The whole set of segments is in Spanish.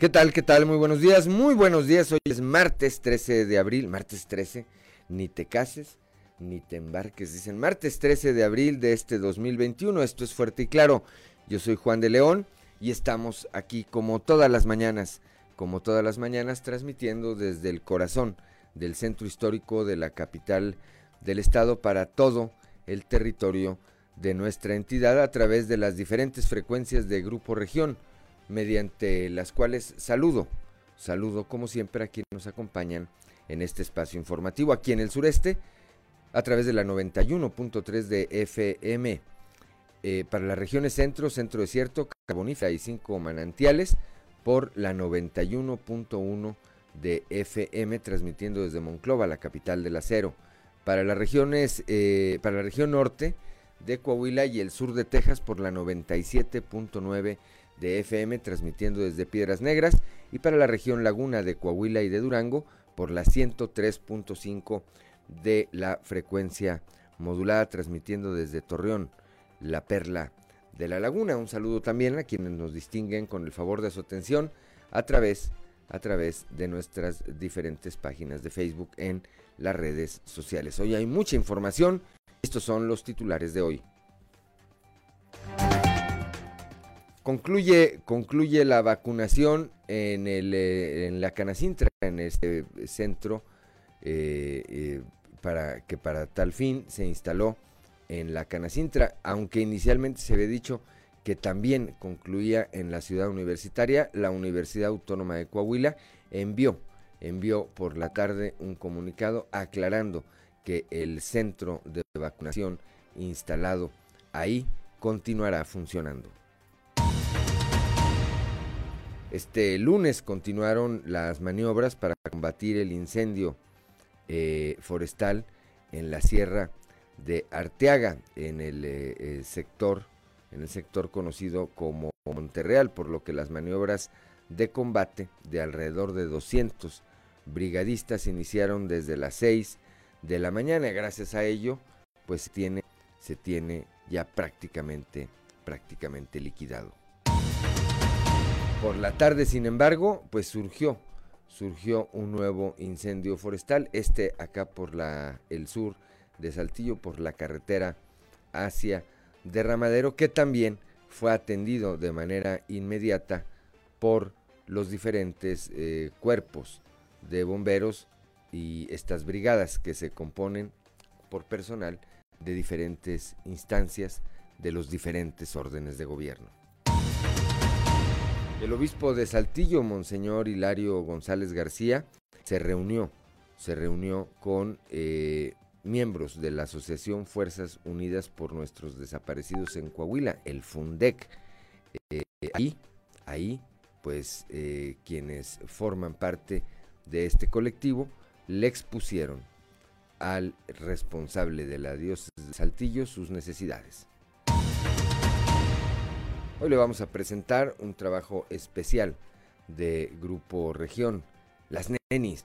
¿Qué tal? ¿Qué tal? Muy buenos días. Muy buenos días. Hoy es martes 13 de abril. Martes 13. Ni te cases ni te embarques. Dicen martes 13 de abril de este 2021. Esto es fuerte y claro. Yo soy Juan de León y estamos aquí como todas las mañanas. Como todas las mañanas transmitiendo desde el corazón del centro histórico de la capital del estado para todo el territorio de nuestra entidad a través de las diferentes frecuencias de Grupo Región mediante las cuales saludo, saludo como siempre a quienes nos acompañan en este espacio informativo aquí en el sureste a través de la 91.3 de FM. Eh, para las regiones centro, centro desierto, carbonífera y cinco manantiales por la 91.1 de FM, transmitiendo desde Monclova, la capital del acero. Para las regiones, eh, para la región norte de Coahuila y el sur de Texas por la 97.9 de FM transmitiendo desde Piedras Negras y para la región Laguna de Coahuila y de Durango por la 103.5 de la frecuencia modulada transmitiendo desde Torreón, la perla de la laguna. Un saludo también a quienes nos distinguen con el favor de su atención a través, a través de nuestras diferentes páginas de Facebook en las redes sociales. Hoy hay mucha información. Estos son los titulares de hoy. Concluye, concluye la vacunación en, el, eh, en la Canacintra, en este centro eh, eh, para que para tal fin se instaló en la Canacintra, aunque inicialmente se había dicho que también concluía en la ciudad universitaria, la Universidad Autónoma de Coahuila envió, envió por la tarde un comunicado aclarando que el centro de vacunación instalado ahí continuará funcionando. Este lunes continuaron las maniobras para combatir el incendio eh, forestal en la sierra de Arteaga, en el eh, eh, sector, en el sector conocido como Monterreal, por lo que las maniobras de combate de alrededor de 200 brigadistas iniciaron desde las 6 de la mañana. Gracias a ello, pues tiene, se tiene ya prácticamente, prácticamente liquidado. Por la tarde, sin embargo, pues surgió, surgió un nuevo incendio forestal, este acá por el sur de Saltillo, por la carretera hacia Derramadero, que también fue atendido de manera inmediata por los diferentes eh, cuerpos de bomberos y estas brigadas que se componen por personal de diferentes instancias de los diferentes órdenes de gobierno. El obispo de Saltillo, Monseñor Hilario González García, se reunió, se reunió con eh, miembros de la Asociación Fuerzas Unidas por Nuestros Desaparecidos en Coahuila, el FUNDEC. Eh, ahí, ahí, pues eh, quienes forman parte de este colectivo le expusieron al responsable de la diócesis de Saltillo sus necesidades. Hoy le vamos a presentar un trabajo especial de Grupo Región, Las Nenis,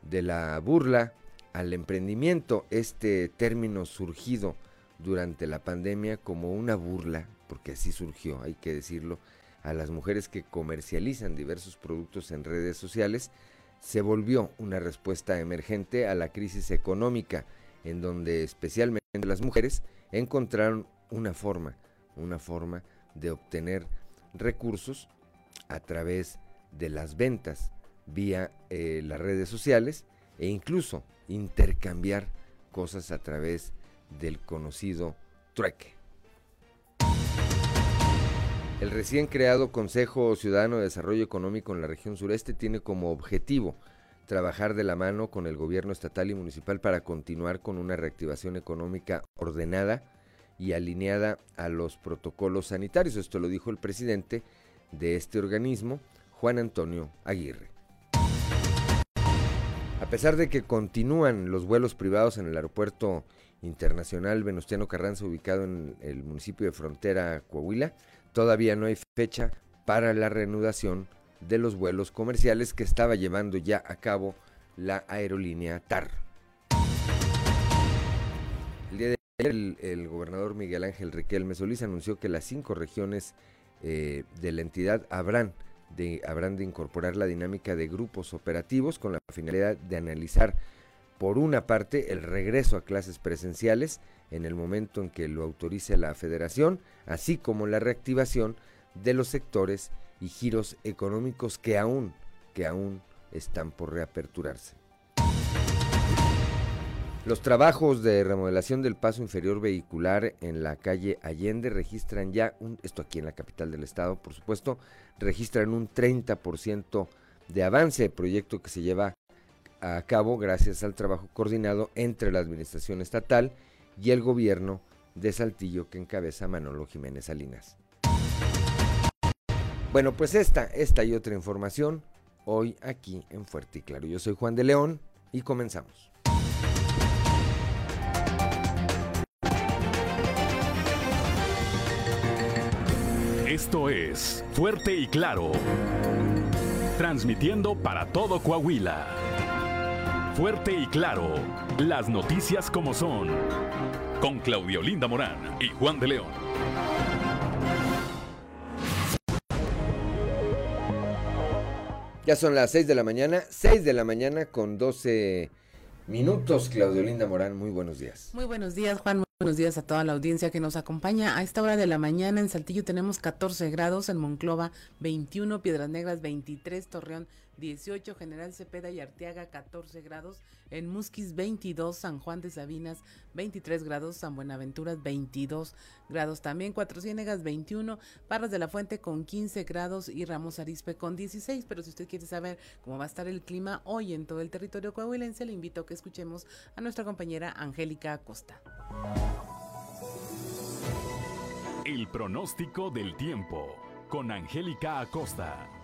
de la burla al emprendimiento, este término surgido durante la pandemia como una burla, porque así surgió, hay que decirlo, a las mujeres que comercializan diversos productos en redes sociales, se volvió una respuesta emergente a la crisis económica, en donde especialmente las mujeres encontraron una forma, una forma de obtener recursos a través de las ventas vía eh, las redes sociales e incluso intercambiar cosas a través del conocido trueque. El recién creado Consejo Ciudadano de Desarrollo Económico en la región sureste tiene como objetivo trabajar de la mano con el gobierno estatal y municipal para continuar con una reactivación económica ordenada, y alineada a los protocolos sanitarios. Esto lo dijo el presidente de este organismo, Juan Antonio Aguirre. A pesar de que continúan los vuelos privados en el aeropuerto internacional Venustiano Carranza ubicado en el municipio de Frontera, Coahuila, todavía no hay fecha para la reanudación de los vuelos comerciales que estaba llevando ya a cabo la aerolínea TAR. El día de el, gobernador Miguel Ángel Riquelme Solís anunció que las cinco regiones eh, de la entidad habrán de, habrán de incorporar la dinámica de grupos operativos con la finalidad de analizar, por una parte, el regreso a clases presenciales en el momento en que lo autorice la federación, así como la reactivación de los sectores y giros económicos que aún, que aún están por reaperturarse. Los trabajos de remodelación del paso inferior vehicular en la calle Allende registran ya, un, esto aquí en la capital del estado, por supuesto, registran un 30% de avance, proyecto que se lleva a cabo gracias al trabajo coordinado entre la administración estatal y el gobierno de Saltillo que encabeza Manolo Jiménez Salinas. Bueno, pues esta, esta y otra información hoy aquí en Fuerte y Claro. Yo soy Juan de León y comenzamos. Esto es Fuerte y Claro. Transmitiendo para todo Coahuila. Fuerte y Claro. Las noticias como son. Con Claudio Linda Morán y Juan de León. Ya son las 6 de la mañana, 6 de la mañana con 12 minutos. Claudio Linda Morán, muy buenos días. Muy buenos días, Juan. Buenos días a toda la audiencia que nos acompaña. A esta hora de la mañana en Saltillo tenemos 14 grados, en Monclova 21, Piedras Negras 23, Torreón 18, General Cepeda y Arteaga 14 grados, en Musquis 22, San Juan de Sabinas 23 grados, San Buenaventuras 22 grados también, Cuatro Ciénegas 21, Parras de la Fuente con 15 grados y Ramos Arispe con 16. Pero si usted quiere saber cómo va a estar el clima hoy en todo el territorio coahuilense, le invito a que escuchemos a nuestra compañera Angélica Acosta. El pronóstico del tiempo con Angélica Acosta.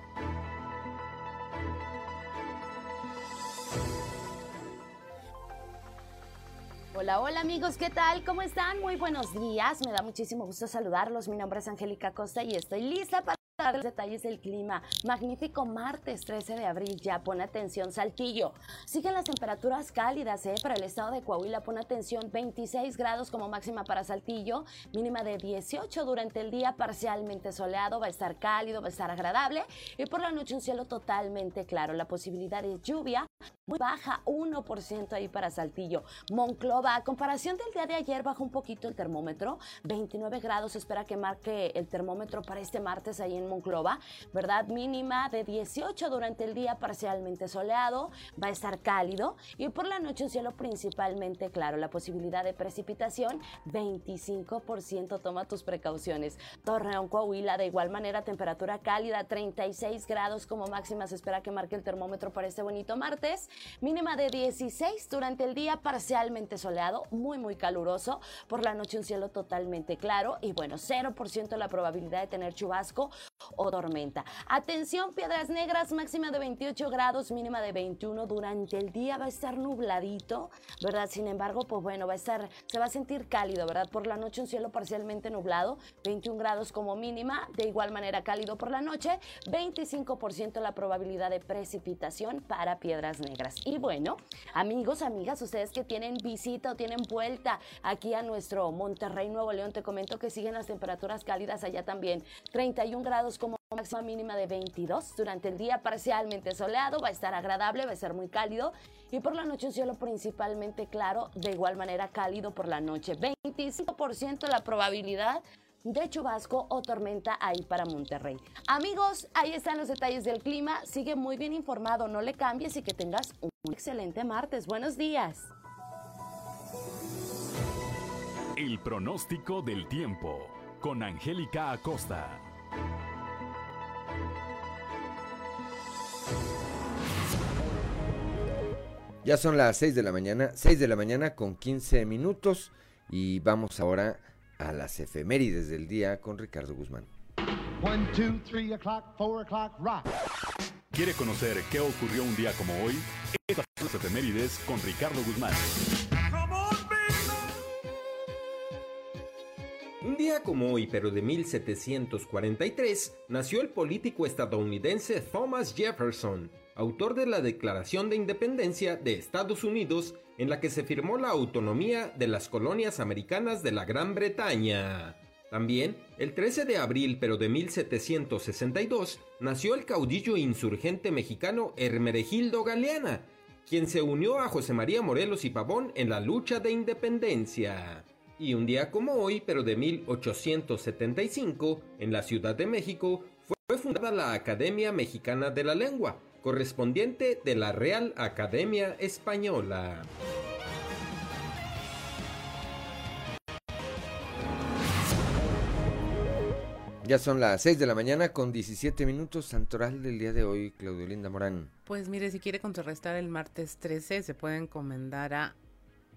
Hola, hola amigos, ¿qué tal? ¿Cómo están? Muy buenos días. Me da muchísimo gusto saludarlos. Mi nombre es Angélica Costa y estoy lista para dar los detalles del clima. Magnífico martes 13 de abril, ya pon atención Saltillo. Siguen las temperaturas cálidas, ¿eh? Para el estado de Coahuila, pon atención 26 grados como máxima para Saltillo, mínima de 18 durante el día, parcialmente soleado, va a estar cálido, va a estar agradable y por la noche un cielo totalmente claro. La posibilidad de lluvia muy baja, 1% ahí para Saltillo. Monclova, a comparación del día de ayer, baja un poquito el termómetro, 29 grados, espera que marque el termómetro para este martes ahí en Monclova, ¿verdad? Mínima de 18 durante el día, parcialmente soleado, va a estar cálido y por la noche un cielo principalmente claro. La posibilidad de precipitación, 25%, toma tus precauciones. Torreón, Coahuila, de igual manera, temperatura cálida, 36 grados como máxima, se espera que marque el termómetro para este bonito martes mínima de 16 durante el día, parcialmente soleado, muy, muy caluroso. Por la noche un cielo totalmente claro y bueno, 0% la probabilidad de tener chubasco o tormenta. Atención, Piedras Negras, máxima de 28 grados, mínima de 21 durante el día va a estar nubladito, ¿verdad? Sin embargo, pues bueno, va a estar, se va a sentir cálido, ¿verdad? Por la noche un cielo parcialmente nublado, 21 grados como mínima, de igual manera cálido por la noche, 25% la probabilidad de precipitación para Piedras Negras. Y bueno, amigos, amigas, ustedes que tienen visita o tienen vuelta aquí a nuestro Monterrey, Nuevo León, te comento que siguen las temperaturas cálidas allá también. 31 grados como máxima mínima de 22. Durante el día parcialmente soleado, va a estar agradable, va a ser muy cálido. Y por la noche un cielo principalmente claro, de igual manera cálido por la noche. 25% la probabilidad de chubasco o tormenta ahí para Monterrey. Amigos, ahí están los detalles del clima. Sigue muy bien informado, no le cambies y que tengas un excelente martes. Buenos días. El pronóstico del tiempo con Angélica Acosta. Ya son las 6 de la mañana, 6 de la mañana con 15 minutos y vamos ahora a las efemérides del día con Ricardo Guzmán. ¿Quiere conocer qué ocurrió un día como hoy? Estas son las efemérides con Ricardo Guzmán. Un día como hoy, pero de 1743, nació el político estadounidense Thomas Jefferson, autor de la Declaración de Independencia de Estados Unidos, en la que se firmó la autonomía de las colonias americanas de la Gran Bretaña. También, el 13 de abril pero de 1762, nació el caudillo insurgente mexicano Hermeregildo Galeana, quien se unió a José María Morelos y Pavón en la lucha de independencia. Y un día como hoy, pero de 1875, en la Ciudad de México, fue fundada la Academia Mexicana de la Lengua, correspondiente de la Real Academia Española. Ya son las 6 de la mañana con 17 minutos, santoral del día de hoy, Claudio Linda Morán. Pues mire, si quiere contrarrestar el martes 13, se puede encomendar a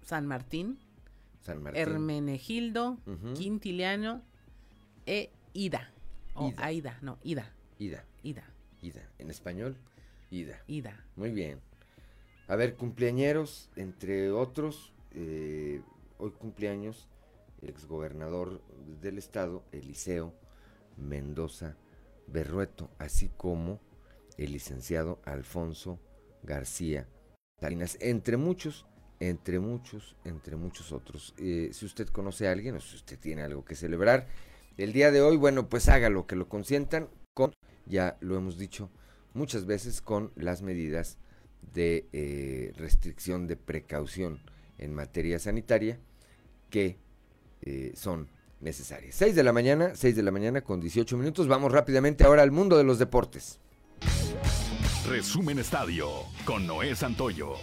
San Martín, San Martín. Hermenegildo. Quintiliano e Ida. O Ida. Aida, no, Ida, Ida, Ida, Ida. En español, Ida. Ida. Muy bien. A ver, cumpleañeros, entre otros, eh, hoy cumpleaños el exgobernador del estado, Eliseo Mendoza Berrueto, así como el licenciado Alfonso García Salinas, entre muchos, entre muchos, entre muchos otros. Eh, si usted conoce a alguien o si usted tiene algo que celebrar, el día de hoy, bueno, pues hágalo, que lo consientan con, ya lo hemos dicho muchas veces, con las medidas de eh, restricción de precaución en materia sanitaria que eh, son necesarias. 6 de la mañana, 6 de la mañana con 18 minutos. Vamos rápidamente ahora al mundo de los deportes. Resumen Estadio con Noé Santoyo.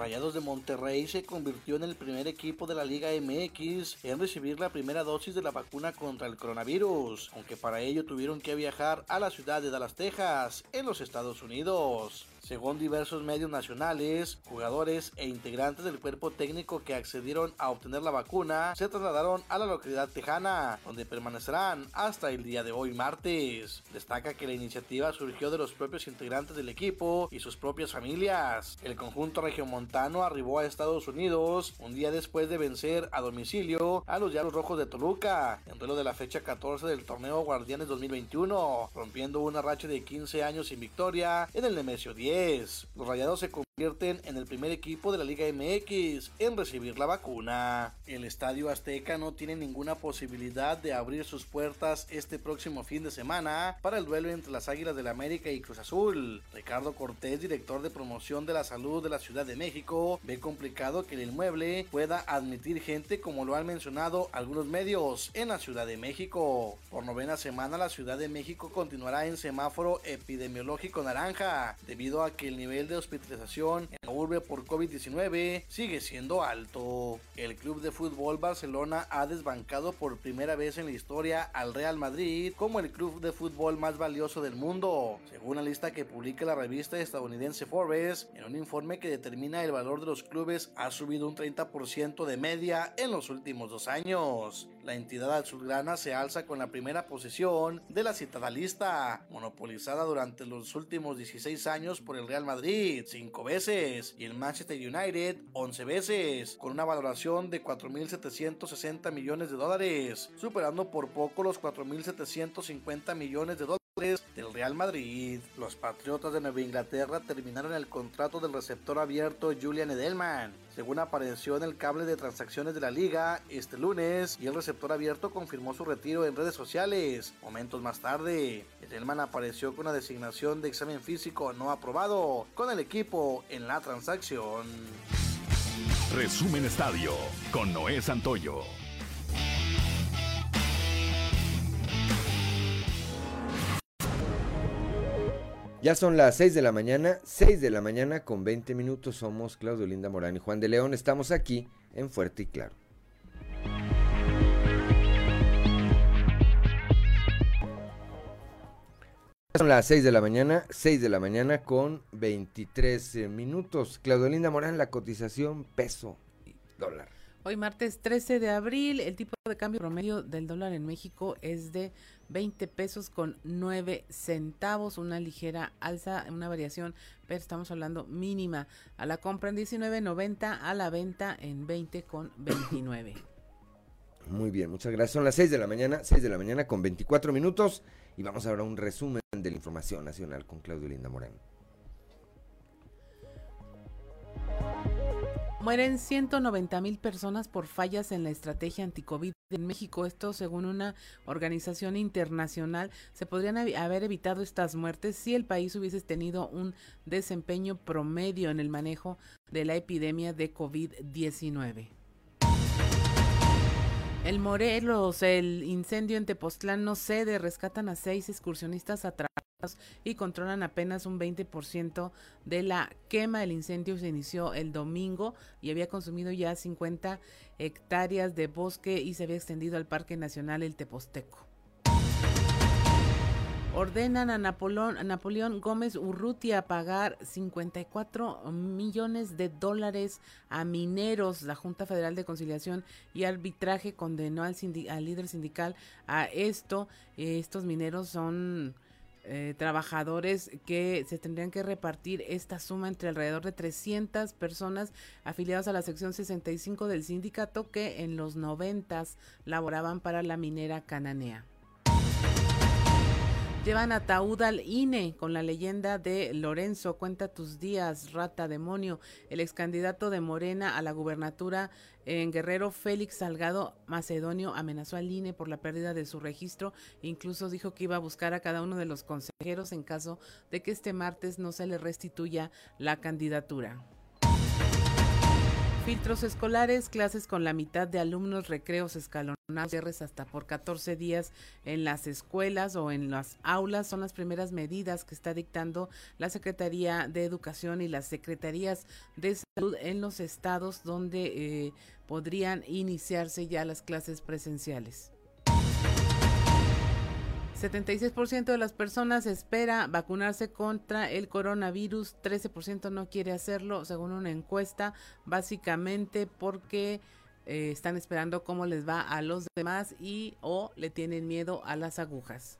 Rayados de Monterrey se convirtió en el primer equipo de la Liga MX en recibir la primera dosis de la vacuna contra el coronavirus, aunque para ello tuvieron que viajar a la ciudad de Dallas, Texas, en los Estados Unidos. Según diversos medios nacionales, jugadores e integrantes del cuerpo técnico que accedieron a obtener la vacuna se trasladaron a la localidad tejana, donde permanecerán hasta el día de hoy martes. Destaca que la iniciativa surgió de los propios integrantes del equipo y sus propias familias. El conjunto regiomontano arribó a Estados Unidos un día después de vencer a domicilio a los Diablos Rojos de Toluca en duelo de la fecha 14 del torneo Guardianes 2021, rompiendo una racha de 15 años sin victoria en el Nemesio 10. Los Rayados se convierten en el primer equipo de la Liga MX en recibir la vacuna. El Estadio Azteca no tiene ninguna posibilidad de abrir sus puertas este próximo fin de semana para el duelo entre las Águilas del América y Cruz Azul. Ricardo Cortés, director de promoción de la salud de la Ciudad de México, ve complicado que el inmueble pueda admitir gente como lo han mencionado algunos medios en la Ciudad de México. Por novena semana la Ciudad de México continuará en semáforo epidemiológico naranja debido que el nivel de hospitalización en la urbe por COVID-19 sigue siendo alto. El club de fútbol Barcelona ha desbancado por primera vez en la historia al Real Madrid como el club de fútbol más valioso del mundo, según la lista que publica la revista estadounidense Forbes, en un informe que determina el valor de los clubes ha subido un 30% de media en los últimos dos años. La entidad azulgrana se alza con la primera posición de la citada lista, monopolizada durante los últimos 16 años por el Real Madrid, 5 veces, y el Manchester United, 11 veces, con una valoración de 4.760 millones de dólares, superando por poco los 4.750 millones de dólares del Real Madrid. Los Patriotas de Nueva Inglaterra terminaron el contrato del receptor abierto Julian Edelman, según apareció en el cable de transacciones de la liga este lunes, y el receptor abierto confirmó su retiro en redes sociales. Momentos más tarde, Edelman apareció con una designación de examen físico no aprobado con el equipo en la transacción. Resumen Estadio con Noé Santoyo. Ya son las 6 de la mañana, 6 de la mañana con 20 minutos. Somos Claudio Linda Morán y Juan de León. Estamos aquí en Fuerte y Claro. Son las 6 de la mañana, 6 de la mañana con 23 eh, minutos. Claudio Linda Morán, la cotización peso y dólar. Hoy martes 13 de abril, el tipo de cambio promedio del dólar en México es de 20 pesos con 9 centavos, una ligera alza, una variación, pero estamos hablando mínima. A la compra en 19.90, a la venta en 20 con 29. Muy bien, muchas gracias. Son las 6 de la mañana, 6 de la mañana con 24 minutos y vamos a un resumen de la información nacional con Claudio Linda Morán. Mueren 190 mil personas por fallas en la estrategia anticovid en México. Esto, según una organización internacional, se podrían haber evitado estas muertes si el país hubiese tenido un desempeño promedio en el manejo de la epidemia de COVID-19. El Morelos, el incendio en Tepoztlán no cede, rescatan a seis excursionistas atrapados y controlan apenas un 20% de la quema. El incendio se inició el domingo y había consumido ya 50 hectáreas de bosque y se había extendido al Parque Nacional El Teposteco. Ordenan a Napoleón, Gómez Urrutia pagar 54 millones de dólares a mineros. La Junta Federal de Conciliación y Arbitraje condenó al, al líder sindical a esto. Estos mineros son eh, trabajadores que se tendrían que repartir esta suma entre alrededor de 300 personas afiliadas a la sección 65 del sindicato que en los 90 laboraban para la minera cananea. Llevan ataúd al INE con la leyenda de Lorenzo, cuenta tus días, rata demonio. El ex candidato de Morena a la gubernatura en Guerrero, Félix Salgado Macedonio, amenazó al INE por la pérdida de su registro. Incluso dijo que iba a buscar a cada uno de los consejeros en caso de que este martes no se le restituya la candidatura. Filtros escolares, clases con la mitad de alumnos, recreos escalonados, cierres hasta por 14 días en las escuelas o en las aulas son las primeras medidas que está dictando la Secretaría de Educación y las Secretarías de Salud en los estados donde eh, podrían iniciarse ya las clases presenciales. 76% de las personas espera vacunarse contra el coronavirus, 13% no quiere hacerlo, según una encuesta, básicamente porque eh, están esperando cómo les va a los demás y o le tienen miedo a las agujas.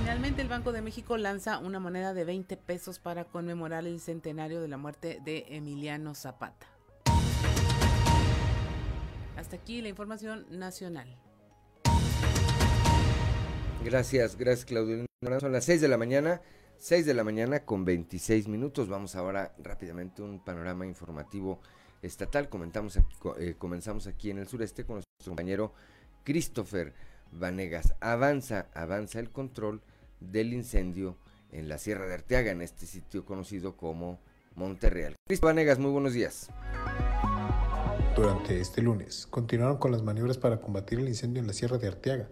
Finalmente el Banco de México lanza una moneda de 20 pesos para conmemorar el centenario de la muerte de Emiliano Zapata. Hasta aquí la información nacional. Gracias, gracias Claudio. Son las 6 de la mañana, 6 de la mañana con 26 minutos. Vamos ahora rápidamente un panorama informativo estatal. Comentamos eh, comenzamos aquí en el sureste con nuestro compañero Christopher Vanegas. Avanza, avanza el control del incendio en la Sierra de Arteaga, en este sitio conocido como Monterreal. Christopher Vanegas, muy buenos días. Durante este lunes continuaron con las maniobras para combatir el incendio en la Sierra de Arteaga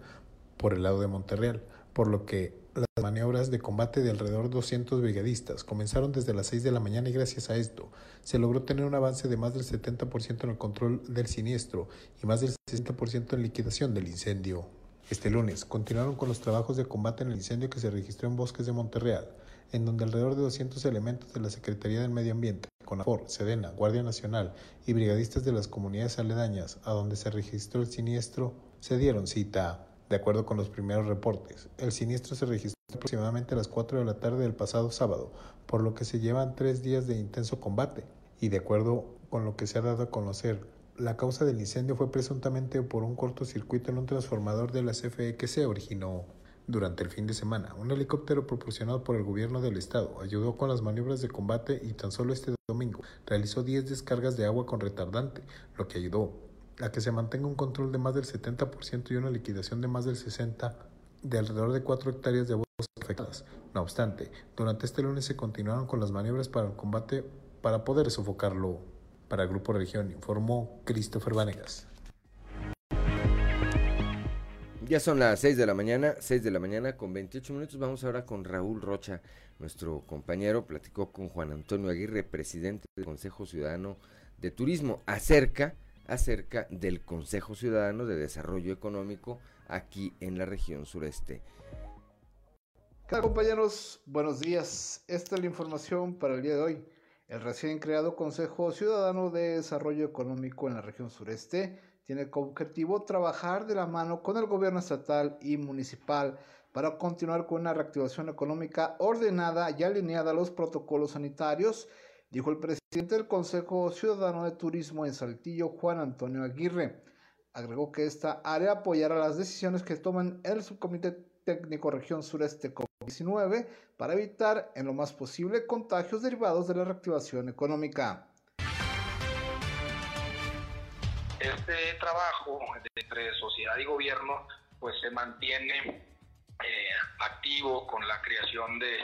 por el lado de Monterreal, por lo que las maniobras de combate de alrededor de 200 brigadistas comenzaron desde las 6 de la mañana y gracias a esto se logró tener un avance de más del 70% en el control del siniestro y más del 60% en liquidación del incendio. Este lunes continuaron con los trabajos de combate en el incendio que se registró en bosques de Monterreal, en donde alrededor de 200 elementos de la Secretaría del Medio Ambiente, CONAFOR, SEDENA, Guardia Nacional y brigadistas de las comunidades aledañas a donde se registró el siniestro se dieron cita. De acuerdo con los primeros reportes, el siniestro se registró aproximadamente a las 4 de la tarde del pasado sábado, por lo que se llevan tres días de intenso combate. Y de acuerdo con lo que se ha dado a conocer, la causa del incendio fue presuntamente por un cortocircuito en un transformador de la CFE que se originó. Durante el fin de semana, un helicóptero proporcionado por el gobierno del estado ayudó con las maniobras de combate y tan solo este domingo realizó 10 descargas de agua con retardante, lo que ayudó a que se mantenga un control de más del 70% y una liquidación de más del 60% de alrededor de 4 hectáreas de bosques afectadas. No obstante, durante este lunes se continuaron con las maniobras para el combate para poder sofocarlo. Para el Grupo Región informó Christopher Vanegas. Ya son las 6 de la mañana, 6 de la mañana con 28 minutos. Vamos ahora con Raúl Rocha, nuestro compañero. Platicó con Juan Antonio Aguirre, presidente del Consejo Ciudadano de Turismo, acerca acerca del Consejo Ciudadano de Desarrollo Económico aquí en la región sureste. ¿Qué compañeros? Buenos días. Esta es la información para el día de hoy. El recién creado Consejo Ciudadano de Desarrollo Económico en la región sureste tiene como objetivo trabajar de la mano con el gobierno estatal y municipal para continuar con una reactivación económica ordenada y alineada a los protocolos sanitarios dijo el presidente del Consejo Ciudadano de Turismo en Saltillo, Juan Antonio Aguirre. Agregó que esta área apoyará las decisiones que tomen el Subcomité Técnico Región Sureste COVID-19 para evitar en lo más posible contagios derivados de la reactivación económica. Este trabajo entre sociedad y gobierno pues se mantiene eh, activo con la creación de,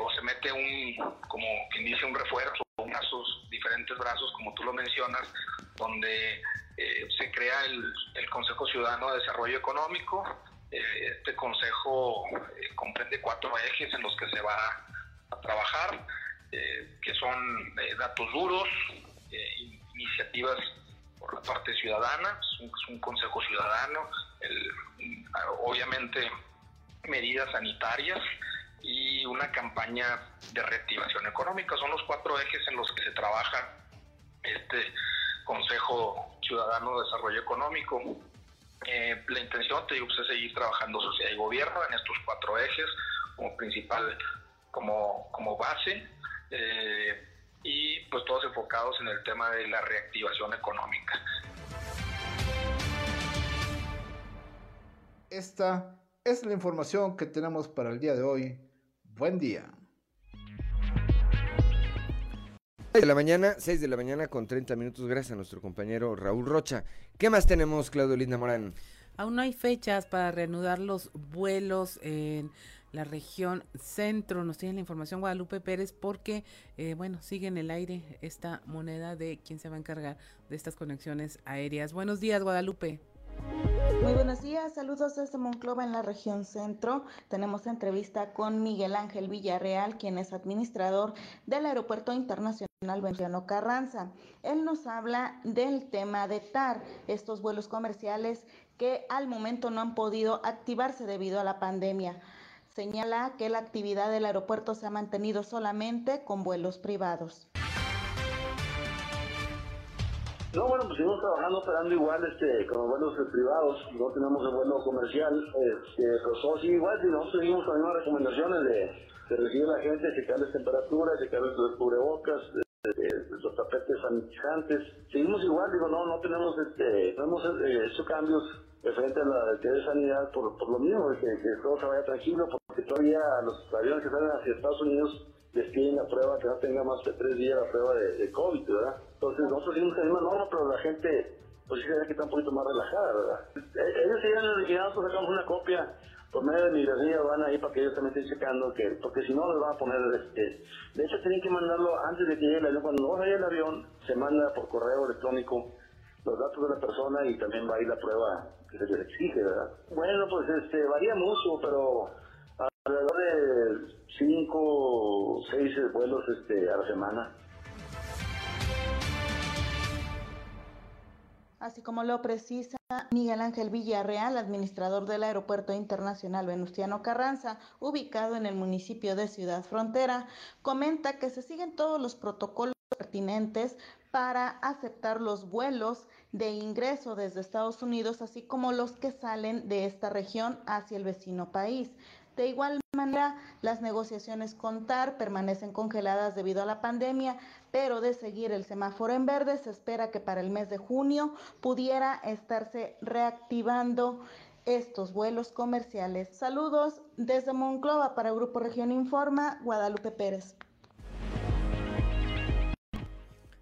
o se mete un, como quien dice, un refuerzo, brazos, diferentes brazos, como tú lo mencionas, donde eh, se crea el, Consejo Ciudadano de Desarrollo Económico. Eh, este consejo comprende cuatro ejes en los que se va a trabajar, que son datos duros, iniciativas por la parte ciudadana, es un, consejo ciudadano, obviamente medidas sanitarias y una campaña de reactivación económica. Son los cuatro ejes en los que se trabaja este Consejo Ciudadano de Desarrollo Económico. Eh, la intención, te digo, pues, es seguir trabajando sociedad y gobierno en estos cuatro ejes como principal, como, como base. Eh, y pues todos enfocados en el tema de la reactivación económica. Esta es la información que tenemos para el día de hoy. Buen día. 6 de la mañana, 6 de la mañana con 30 minutos, gracias a nuestro compañero Raúl Rocha. ¿Qué más tenemos, Claudio Linda Morán? Aún no hay fechas para reanudar los vuelos en la región centro. Nos tiene la información Guadalupe Pérez porque, eh, bueno, sigue en el aire esta moneda de quién se va a encargar de estas conexiones aéreas. Buenos días, Guadalupe. Muy buenos días, saludos desde Monclova en la región centro. Tenemos entrevista con Miguel Ángel Villarreal, quien es administrador del Aeropuerto Internacional Venustiano Carranza. Él nos habla del tema de TAR, estos vuelos comerciales que al momento no han podido activarse debido a la pandemia. Señala que la actividad del aeropuerto se ha mantenido solamente con vuelos privados. No, bueno, pues seguimos trabajando, operando igual este, con los vuelos privados, no tenemos el vuelo comercial, este, pero todo sigue igual, si nosotros seguimos con las mismas recomendaciones de, de recibir a la gente, checarles temperatura, checarles los cubrebocas, los tapetes sanitizantes, seguimos igual, digo, no, no tenemos, este, no hemos eh, hecho cambios frente a la de sanidad por, por lo mismo, que, que todo se vaya tranquilo, porque todavía los aviones que salen hacia Estados Unidos les piden la prueba que no tenga más de tres días la prueba de, COVID, ¿verdad? Entonces nosotros seguimos la misma norma, pero la gente pues sí se ve que está un poquito más relajada, ¿verdad? E, ellos siguen original, nosotros sacamos una copia por medio de migración van ahí para que ellos también estén checando que, porque si no les van a poner este, de hecho tienen que mandarlo antes de que llegue el avión, cuando no vaya el avión se manda por correo electrónico los datos de la persona y también va a ir la prueba que se les exige, ¿verdad? Bueno, pues este varía mucho, pero alrededor de 5 o 6 vuelos este, a la semana. Así como lo precisa Miguel Ángel Villarreal, administrador del Aeropuerto Internacional Venustiano Carranza, ubicado en el municipio de Ciudad Frontera, comenta que se siguen todos los protocolos pertinentes para aceptar los vuelos de ingreso desde Estados Unidos, así como los que salen de esta región hacia el vecino país. De igual manera, las negociaciones con TAR permanecen congeladas debido a la pandemia, pero de seguir el semáforo en verde, se espera que para el mes de junio pudiera estarse reactivando estos vuelos comerciales. Saludos desde Monclova para Grupo Región Informa, Guadalupe Pérez.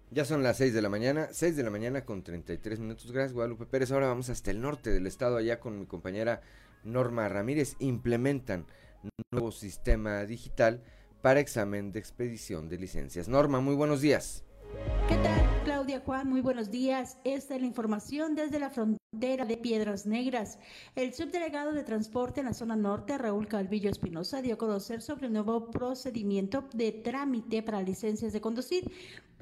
Ya son las 6 de la mañana, 6 de la mañana con 33 minutos. Gracias, Guadalupe Pérez. Ahora vamos hasta el norte del estado, allá con mi compañera Norma Ramírez. Implementan nuevo sistema digital para examen de expedición de licencias. Norma, muy buenos días. ¿Qué tal, Claudia Juan? Muy buenos días. Esta es la información desde la frontera de Piedras Negras. El subdelegado de transporte en la zona norte, Raúl Calvillo Espinosa, dio a conocer sobre el nuevo procedimiento de trámite para licencias de conducir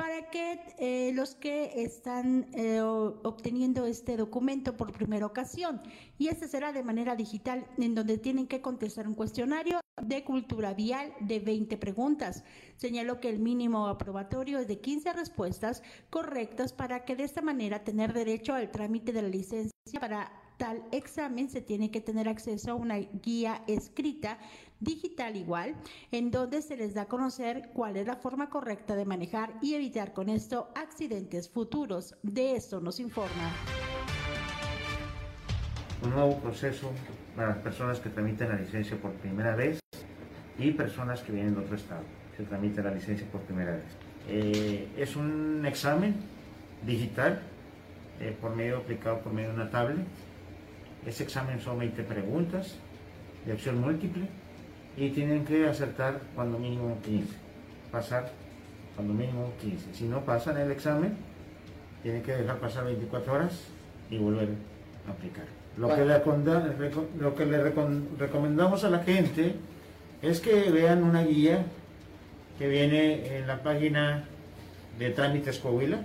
para que eh, los que están eh, obteniendo este documento por primera ocasión. Y este será de manera digital, en donde tienen que contestar un cuestionario de cultura vial de 20 preguntas. Señaló que el mínimo aprobatorio es de 15 respuestas correctas para que de esta manera tener derecho al trámite de la licencia para tal examen se tiene que tener acceso a una guía escrita digital igual, en donde se les da a conocer cuál es la forma correcta de manejar y evitar con esto accidentes futuros. De esto nos informa. Un nuevo proceso para las personas que tramiten la licencia por primera vez y personas que vienen de otro estado, se tramita la licencia por primera vez. Eh, es un examen digital eh, por medio aplicado por medio de una tablet. Ese examen son 20 preguntas de opción múltiple y tienen que acertar cuando mínimo 15, pasar cuando mínimo 15. Si no pasan el examen, tienen que dejar pasar 24 horas y volver a aplicar. Lo que le, lo que le recomendamos a la gente es que vean una guía que viene en la página de Trámites Coahuila.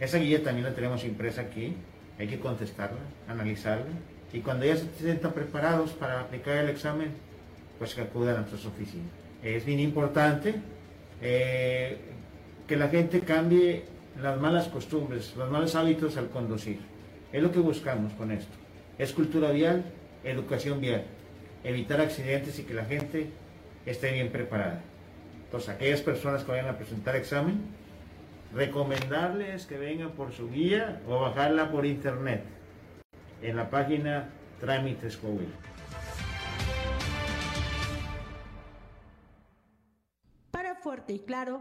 Esa guía también la tenemos impresa aquí. Hay que contestarla, analizarla. Y cuando ya se sientan preparados para aplicar el examen, pues que acudan a nuestras oficinas. Es bien importante eh, que la gente cambie las malas costumbres, los malos hábitos al conducir. Es lo que buscamos con esto. Es cultura vial, educación vial, evitar accidentes y que la gente esté bien preparada. Entonces, aquellas personas que vayan a presentar examen, recomendarles que vengan por su guía o bajarla por internet en la página Trámites Coahuila. Fuerte y Claro,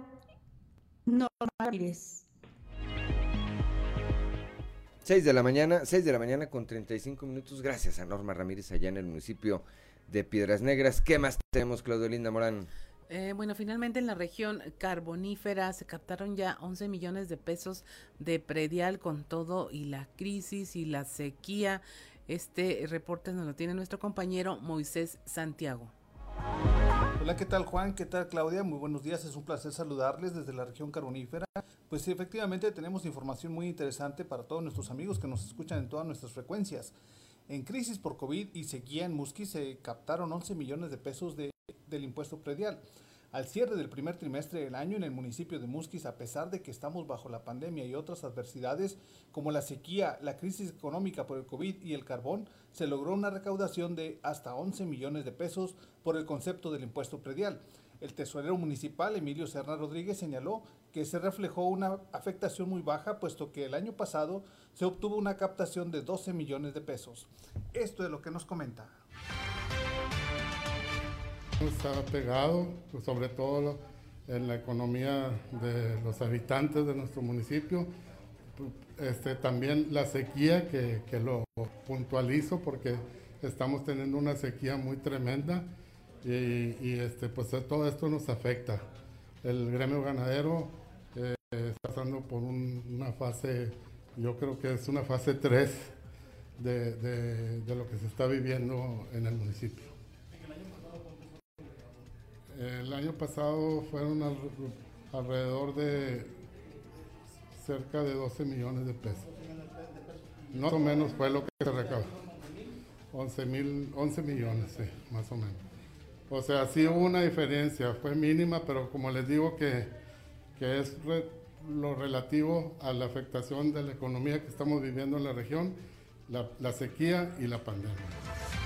Norma Ramírez. 6 de la mañana, 6 de la mañana con 35 minutos. Gracias a Norma Ramírez allá en el municipio de Piedras Negras. ¿Qué más tenemos, Claudio Linda Morán? Eh, bueno, finalmente en la región carbonífera se captaron ya 11 millones de pesos de predial con todo y la crisis y la sequía. Este reporte nos lo tiene nuestro compañero Moisés Santiago. Hola, ¿qué tal Juan? ¿Qué tal Claudia? Muy buenos días, es un placer saludarles desde la región carbonífera. Pues efectivamente tenemos información muy interesante para todos nuestros amigos que nos escuchan en todas nuestras frecuencias. En crisis por COVID y sequía en Musqui se captaron 11 millones de pesos de, del impuesto predial. Al cierre del primer trimestre del año en el municipio de Musquis, a pesar de que estamos bajo la pandemia y otras adversidades como la sequía, la crisis económica por el COVID y el carbón, se logró una recaudación de hasta 11 millones de pesos por el concepto del impuesto predial. El tesorero municipal Emilio Serna Rodríguez señaló que se reflejó una afectación muy baja, puesto que el año pasado se obtuvo una captación de 12 millones de pesos. Esto es lo que nos comenta. Está pegado, pues, sobre todo en la economía de los habitantes de nuestro municipio. Este, también la sequía, que, que lo puntualizo porque estamos teniendo una sequía muy tremenda y, este, pues todo esto nos afecta. El gremio ganadero eh, está pasando por una fase, yo creo que es una fase 3 de, de lo que se está viviendo en el municipio. El año pasado fueron alrededor de cerca de 12 millones de pesos. Más o menos fue lo que se recaudó. 11, mil, 11 millones, más o menos. O sea, sí hubo una diferencia, fue mínima, pero como les digo que, es lo relativo a la afectación de la economía que estamos viviendo en la región, la sequía y la pandemia.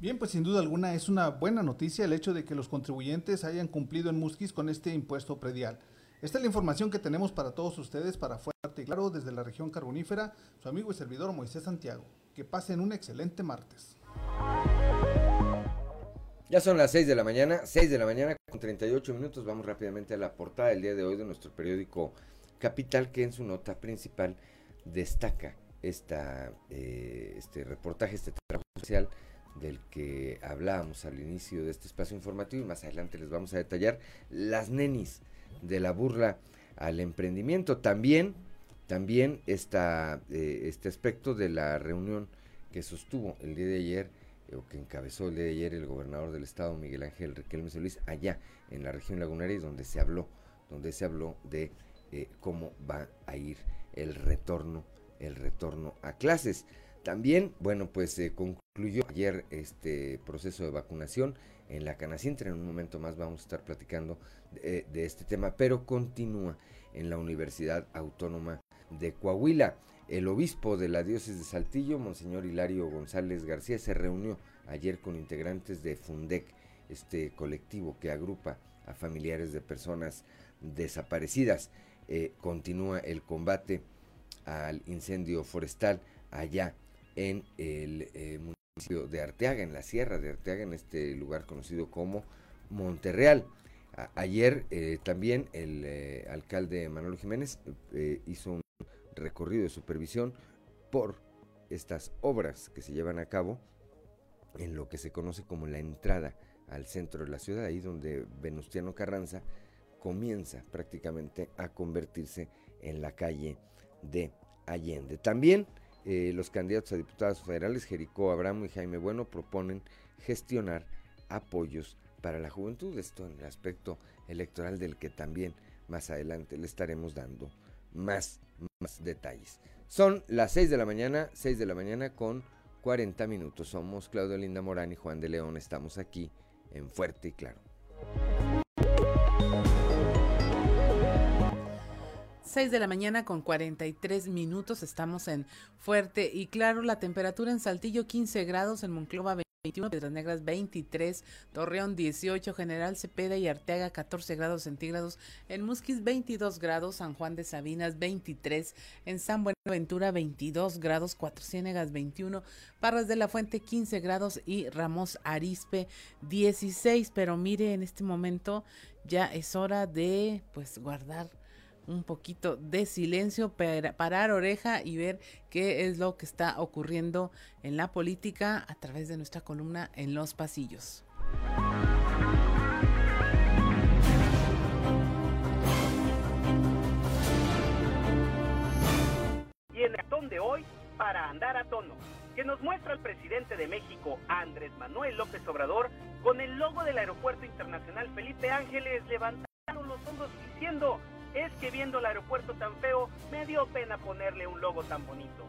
Bien, pues sin duda alguna es una buena noticia el hecho de que los contribuyentes hayan cumplido en Musquis con este impuesto predial. Esta es la información que tenemos para todos ustedes para Fuerte y Claro desde la región carbonífera, su amigo y servidor Moisés Santiago. Que pasen un excelente martes. Ya son las 6 de la mañana, 6 de la mañana con 38 minutos. Vamos rápidamente a la portada del día de hoy de nuestro periódico Capital, que en su nota principal destaca esta, eh, este reportaje, este trabajo social del que hablábamos al inicio de este espacio informativo y más adelante les vamos a detallar las nenis de la burla al emprendimiento. También, también eh, este aspecto de la reunión que sostuvo el día de ayer eh, o que encabezó el día de ayer el gobernador del estado Miguel Ángel Riquelme Solís allá en la región lagunera y donde se habló, donde se habló de eh, cómo va a ir el retorno, el retorno a clases. También, bueno, pues se concluyó ayer este proceso de vacunación en la Canacintra. En un momento más vamos a estar platicando de, este tema, pero continúa en la Universidad Autónoma de Coahuila. El obispo de la diócesis de Saltillo, Monseñor Hilario González García, se reunió ayer con integrantes de FUNDEC, este colectivo que agrupa a familiares de personas desaparecidas. Eh, continúa el combate al incendio forestal allá en el eh, municipio de Arteaga, en la sierra de Arteaga, en este lugar conocido como Monterreal. ayer eh, también el eh, alcalde Manuel Jiménez hizo un recorrido de supervisión por estas obras que se llevan a cabo en lo que se conoce como la entrada al centro de la ciudad, ahí donde Venustiano Carranza comienza prácticamente a convertirse en la calle de Allende. También los candidatos a diputados federales, Jericó Abramo y Jaime Bueno, proponen gestionar apoyos para la juventud, esto en el aspecto electoral del que también más adelante le estaremos dando más, más detalles. Son las 6 de la mañana, 6 de la mañana con 40 minutos. Somos Claudio Linda Morán y Juan de León. Estamos aquí en Fuerte y Claro. 6 de la mañana con 43 minutos. Estamos en Fuerte y Claro. La temperatura en Saltillo 15 grados, en Monclova 21, Piedras Negras 23, Torreón 18, General Cepeda y Arteaga 14 grados centígrados, en Musquis 22 grados, San Juan de Sabinas 23, en San Buenaventura 22 grados, Cuatro Ciénegas 21, Parras de la Fuente 15 grados y Ramos Arispe 16. Pero mire, en este momento ya es hora de pues guardar un poquito de silencio, para parar oreja y ver qué es lo que está ocurriendo en la política a través de nuestra columna en los pasillos. Y en el de hoy, para andar a tono, que nos muestra el presidente de México, Andrés Manuel López Obrador, con el logo del Aeropuerto Internacional Felipe Ángeles levantando los hombros diciendo es que viendo el aeropuerto tan feo, me dio pena ponerle un logo tan bonito.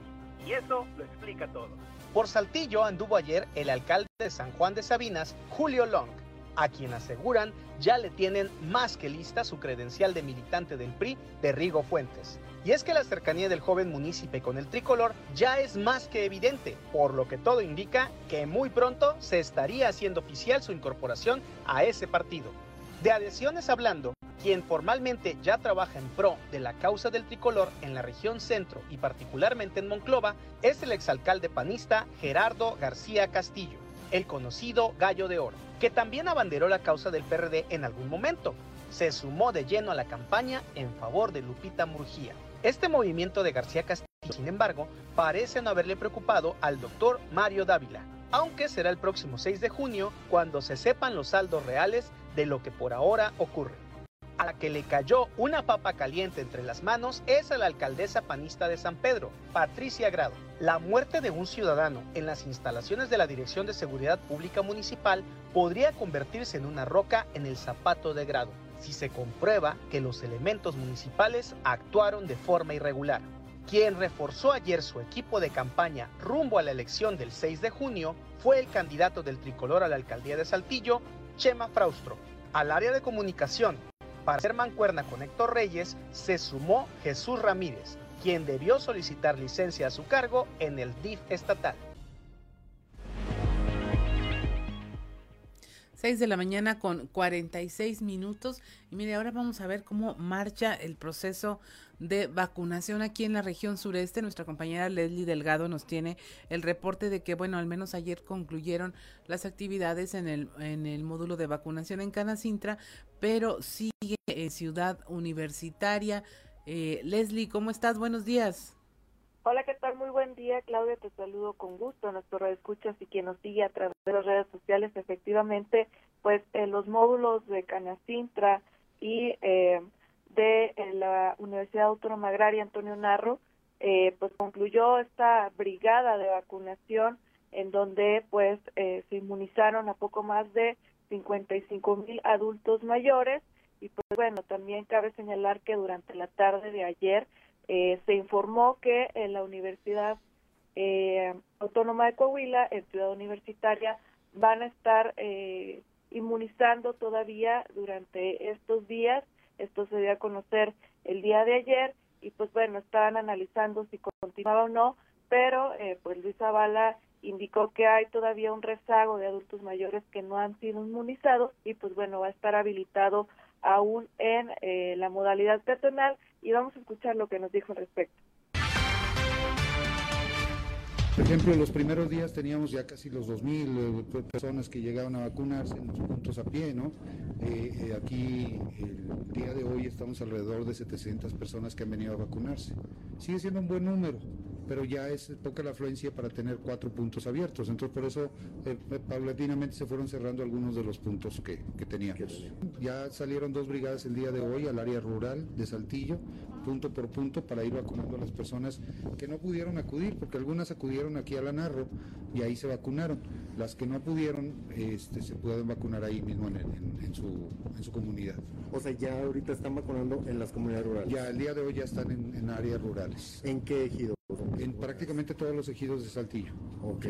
Y eso lo explica todo. Por Saltillo anduvo ayer el alcalde de San Juan de Sabinas, Julio Long, a quien aseguran ya le tienen más que lista su credencial de militante del PRI de Rigo Fuentes. Y es que la cercanía del joven municipio con el tricolor ya es más que evidente, por lo que todo indica que muy pronto se estaría haciendo oficial su incorporación a ese partido. De adhesiones hablando, quien formalmente ya trabaja en pro de la causa del tricolor en la región centro y particularmente en Monclova, es el exalcalde panista Gerardo García Castillo, el conocido Gallo de Oro, que también abanderó la causa del PRD en algún momento. Se sumó de lleno a la campaña en favor de Lupita Murgía. Este movimiento de García Castillo, sin embargo, parece no haberle preocupado al doctor Mario Dávila, aunque será el próximo 6 de junio cuando se sepan los saldos reales de lo que por ahora ocurre a la que le cayó una papa caliente entre las manos es a la alcaldesa panista de San Pedro, Patricia Grado. La muerte de un ciudadano en las instalaciones de la Dirección de Seguridad Pública Municipal podría convertirse en una roca en el zapato de Grado, si se comprueba que los elementos municipales actuaron de forma irregular. Quien reforzó ayer su equipo de campaña rumbo a la elección del 6 de junio fue el candidato del tricolor a la alcaldía de Saltillo, Chema Fraustro. Al área de comunicación para hacer mancuerna con Héctor Reyes se sumó Jesús Ramírez, quien debió solicitar licencia a su cargo en el DIF estatal. 6 de la mañana con 46 minutos. Y mire, ahora vamos a ver cómo marcha el proceso de vacunación aquí en la región sureste. Nuestra compañera Leslie Delgado nos tiene el reporte de que, bueno, al menos ayer concluyeron las actividades en el, en el módulo de vacunación en Canacintra, pero sigue en Ciudad Universitaria. Eh, Leslie, ¿cómo estás? Buenos días. Hola, ¿qué tal? Muy buen día, Claudia. Te saludo con gusto. Nuestro radio escuchas y quien nos sigue a través de las redes sociales, efectivamente, pues en los módulos de Canacintra y eh, de la Universidad Autónoma Agraria Antonio Narro, eh, pues concluyó esta brigada de vacunación en donde pues eh, se inmunizaron a poco más de 55 mil adultos mayores y pues bueno, también cabe señalar que durante la tarde de ayer eh, se informó que en la Universidad eh, Autónoma de Coahuila, en Ciudad Universitaria, van a estar eh, inmunizando todavía durante estos días. Esto se dio a conocer el día de ayer y pues bueno, estaban analizando si continuaba o no, pero pues Luis Zavala indicó que hay todavía un rezago de adultos mayores que no han sido inmunizados y pues bueno, va a estar habilitado aún en eh, la modalidad peatonal y vamos a escuchar lo que nos dijo al respecto. Por ejemplo, los primeros días teníamos ya casi los 2.000 eh, personas que llegaban a vacunarse en los puntos a pie, ¿no? Eh, aquí el día de hoy estamos alrededor de 700 personas que han venido a vacunarse. Sigue siendo un buen número, pero ya es poca la afluencia para tener cuatro puntos abiertos. Entonces, por eso paulatinamente se fueron cerrando algunos de los puntos que, que teníamos. Ya salieron dos brigadas el día de hoy al área rural de Saltillo, punto por punto, para ir vacunando a las personas que no pudieron acudir, porque algunas acudieron aquí a la Narro y ahí se vacunaron. Las que no pudieron este, se pueden vacunar ahí mismo en, su, en su comunidad. O sea, ya ahorita están vacunando en las comunidades rurales. Ya, el día de hoy ya están en, áreas rurales. ¿En qué ejido? En prácticamente todos los ejidos de Saltillo. Ok.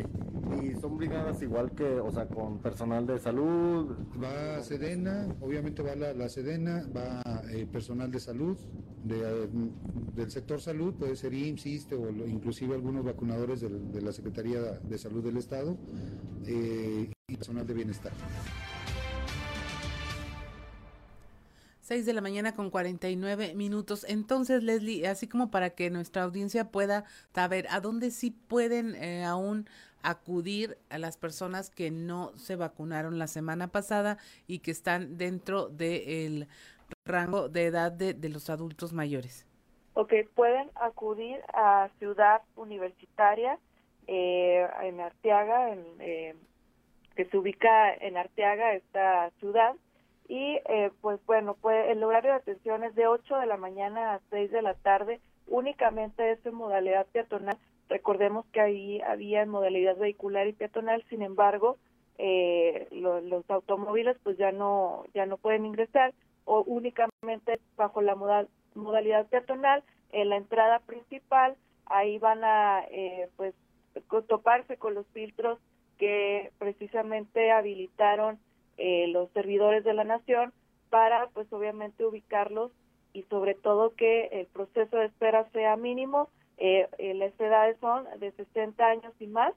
¿Y son brigadas igual que, o sea, con personal de salud? Va Sedena, obviamente va la, Sedena, va eh, personal de salud, de, del sector salud, puede ser IMSS, o inclusive algunos vacunadores de, la Secretaría de Salud del Estado eh, y personal de bienestar. 6 de la mañana con 49 minutos. Entonces, Leslie, así como para que nuestra audiencia pueda saber a dónde sí pueden eh, aún acudir a las personas que no se vacunaron la semana pasada y que están dentro del rango de edad de, los adultos mayores. Ok, pueden acudir a Ciudad Universitaria eh, en Arteaga, en, eh, que se ubica en Arteaga, esta ciudad y eh, pues bueno, pues el horario de atención es de 8 de la mañana a 6 de la tarde, únicamente es en modalidad peatonal. Recordemos que ahí había modalidad vehicular y peatonal, sin embargo, eh, los automóviles pues ya no ya no pueden ingresar. O únicamente bajo la modalidad peatonal en la entrada principal ahí van a eh, pues toparse con los filtros que precisamente habilitaron eh, los servidores de la nación para pues obviamente ubicarlos y sobre todo que el proceso de espera sea mínimo. Eh, eh las edades son de 60 años y más,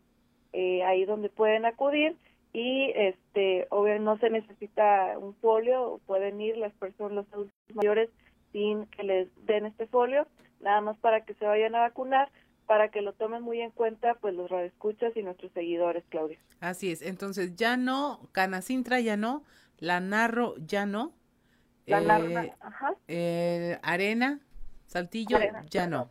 eh, ahí donde pueden acudir y este obviamente no se necesita un folio, pueden ir las personas, los adultos mayores sin que les den este folio, nada más para que se vayan a vacunar para que lo tomen muy en cuenta pues los radioescuchas y nuestros seguidores, Claudia. Así es, entonces ya no, Canacintra ya no, La Narro ya no, la eh, ajá. Eh, Arena, Saltillo ya no.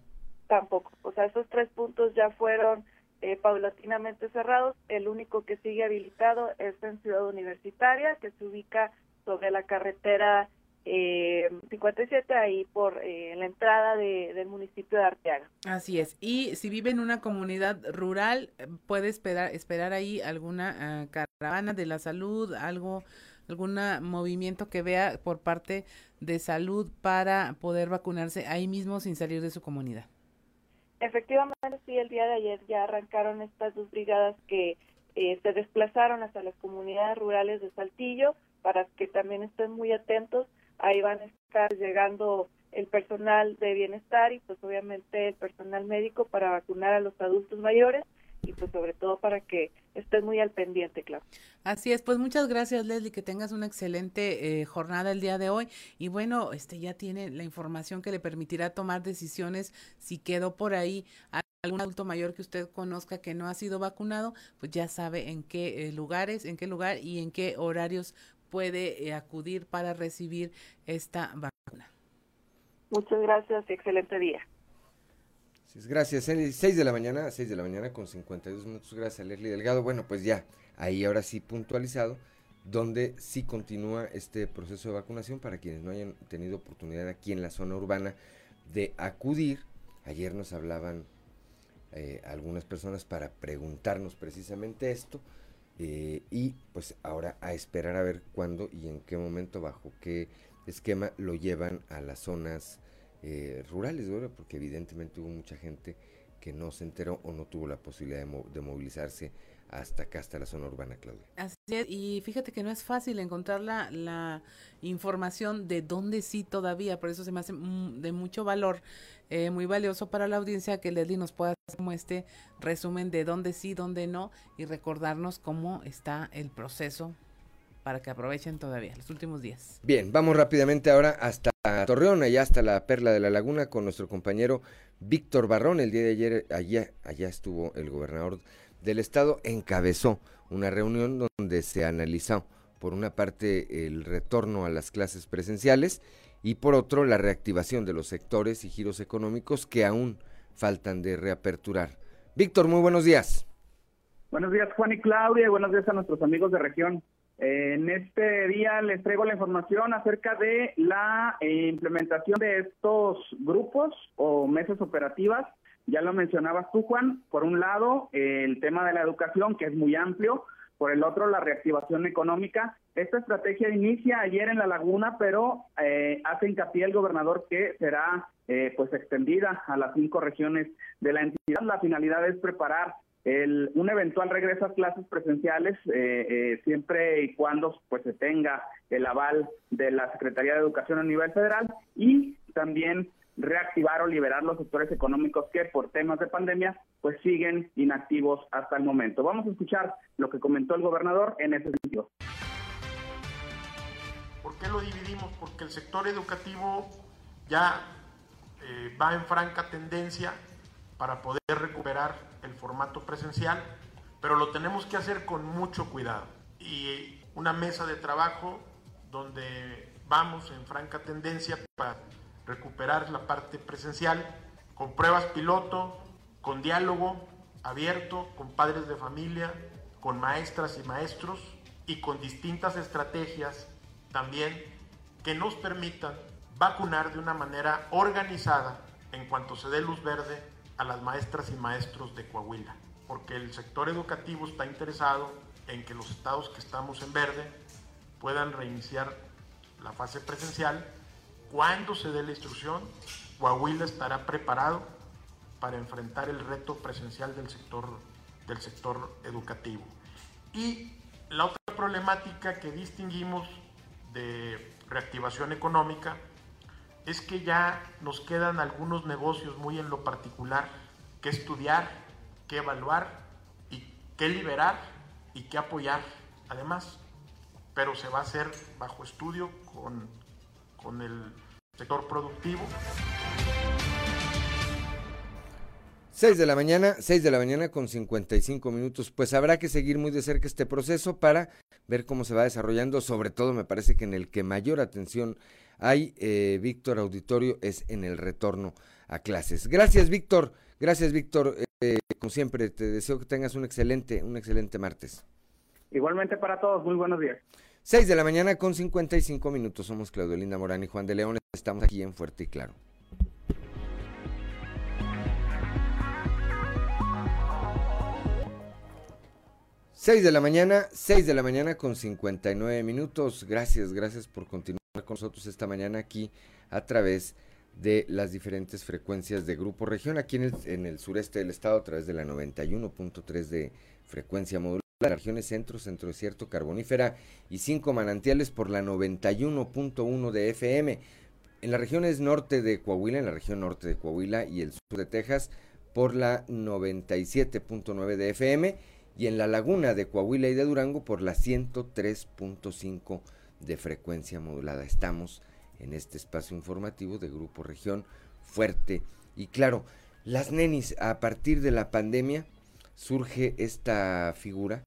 Tampoco, o sea, esos tres puntos ya fueron eh, paulatinamente cerrados, el único que sigue habilitado es en Ciudad Universitaria, que se ubica sobre la carretera eh, 57 ahí por eh, la entrada del municipio de Arteaga. Así es. Y si vive en una comunidad rural, puede esperar, esperar ahí alguna ah, caravana de la salud, algo, algún movimiento que vea por parte de salud para poder vacunarse ahí mismo sin salir de su comunidad. Efectivamente, sí, el día de ayer ya arrancaron estas dos brigadas que eh, se desplazaron hasta las comunidades rurales de Saltillo para que también estén muy atentos ahí van a estar llegando el personal de bienestar y pues obviamente el personal médico para vacunar a los adultos mayores y pues sobre todo para que estés muy al pendiente, claro. Así es, pues muchas gracias Leslie, que tengas una excelente eh, jornada el día de hoy y bueno, este ya tiene la información que le permitirá tomar decisiones si quedó por ahí algún adulto mayor que usted conozca que no ha sido vacunado, pues ya sabe en qué eh, lugares, en qué lugar y en qué horarios puede eh, acudir para recibir esta vacuna. Muchas gracias y excelente día. Gracias, 6 de la mañana, 6 de la mañana con 52 minutos. Gracias, Leslie Delgado. Bueno, pues ya, ahí ahora sí puntualizado, donde sí continúa este proceso de vacunación para quienes no hayan tenido oportunidad aquí en la zona urbana de acudir. Ayer nos hablaban eh, algunas personas para preguntarnos precisamente esto eh, y pues ahora a esperar a ver cuándo y en qué momento, bajo qué esquema lo llevan a las zonas eh, rurales, porque evidentemente hubo mucha gente que no se enteró o no tuvo la posibilidad de, movilizarse hasta acá, hasta la zona urbana, Claudia. Así es, y fíjate que no es fácil encontrar la, la información de dónde sí todavía, por eso se me hace de mucho valor eh, muy valioso para la audiencia que Leslie nos pueda hacer como este resumen de dónde sí, dónde no y recordarnos cómo está el proceso para que aprovechen todavía los últimos días. Bien, vamos rápidamente ahora hasta Torreón, allá hasta la Perla de la Laguna con nuestro compañero Víctor Barrón. El día de ayer allá, allá estuvo el gobernador del estado, encabezó una reunión donde se analizó por una parte el retorno a las clases presenciales y por otro la reactivación de los sectores y giros económicos que aún faltan de reaperturar. Víctor, muy buenos días. Buenos días Juan y Claudia y buenos días a nuestros amigos de región. En este día les traigo la información acerca de la eh, implementación de estos grupos o mesas operativas. Ya lo mencionabas tú, Juan. Por un lado, el tema de la educación, que es muy amplio. Por el otro, la reactivación económica. Esta estrategia inicia ayer en La Laguna, pero eh, hace hincapié el gobernador que será eh, pues extendida a las cinco regiones de la entidad. La finalidad es preparar el, un eventual regreso a clases presenciales eh, eh, siempre y cuando pues se tenga el aval de la Secretaría de Educación a nivel federal y también reactivar o liberar los sectores económicos que por temas de pandemia pues siguen inactivos hasta el momento. Vamos a escuchar lo que comentó el gobernador en ese sentido. ¿Por qué lo dividimos? Porque el sector educativo ya eh, va en franca tendencia para poder recuperar el formato presencial, pero lo tenemos que hacer con mucho cuidado. Y una mesa de trabajo donde vamos en franca tendencia para recuperar la parte presencial, con pruebas piloto, con diálogo abierto, con padres de familia, con maestras y maestros y con distintas estrategias también que nos permitan vacunar de una manera organizada en cuanto se dé luz verde a las maestras y maestros de Coahuila, porque el sector educativo está interesado en que los estados que estamos en verde puedan reiniciar la fase presencial. Cuando se dé la instrucción, Coahuila estará preparado para enfrentar el reto presencial del sector, del sector educativo. Y la otra problemática que distinguimos de reactivación económica es que ya nos quedan algunos negocios muy en lo particular que estudiar, que evaluar y que liberar y que apoyar además. Pero se va a hacer bajo estudio con, con el sector productivo. 6 de la mañana, 6 de la mañana con 55 minutos. Pues habrá que seguir muy de cerca este proceso para ver cómo se va desarrollando. Sobre todo me parece que en el que mayor atención hay, eh, Víctor Auditorio, es en el retorno a clases. Gracias, Víctor. Gracias, Víctor. Eh, como siempre, te deseo que tengas un excelente, un excelente martes. Igualmente para todos, muy buenos días. 6 de la mañana con 55 minutos. Somos Claudio Linda Morán y Juan de León. Estamos aquí en Fuerte y Claro. Seis de la mañana, 6 de la mañana con 59 minutos. Gracias, gracias por continuar con nosotros esta mañana aquí a través de las diferentes frecuencias de Grupo Región, aquí en el, en el sureste del estado a través de la 91.3 de frecuencia modular, las regiones centro, centro desierto, carbonífera y cinco manantiales por la 91.1 de FM. En las regiones norte de Coahuila, en la región norte de Coahuila y el sur de Texas por la 97.9 de FM y en la laguna de Coahuila y de Durango por la 103.5 de frecuencia modulada. Estamos en este espacio informativo de Grupo Región Fuerte. Y claro, las nenis, a partir de la pandemia surge esta figura,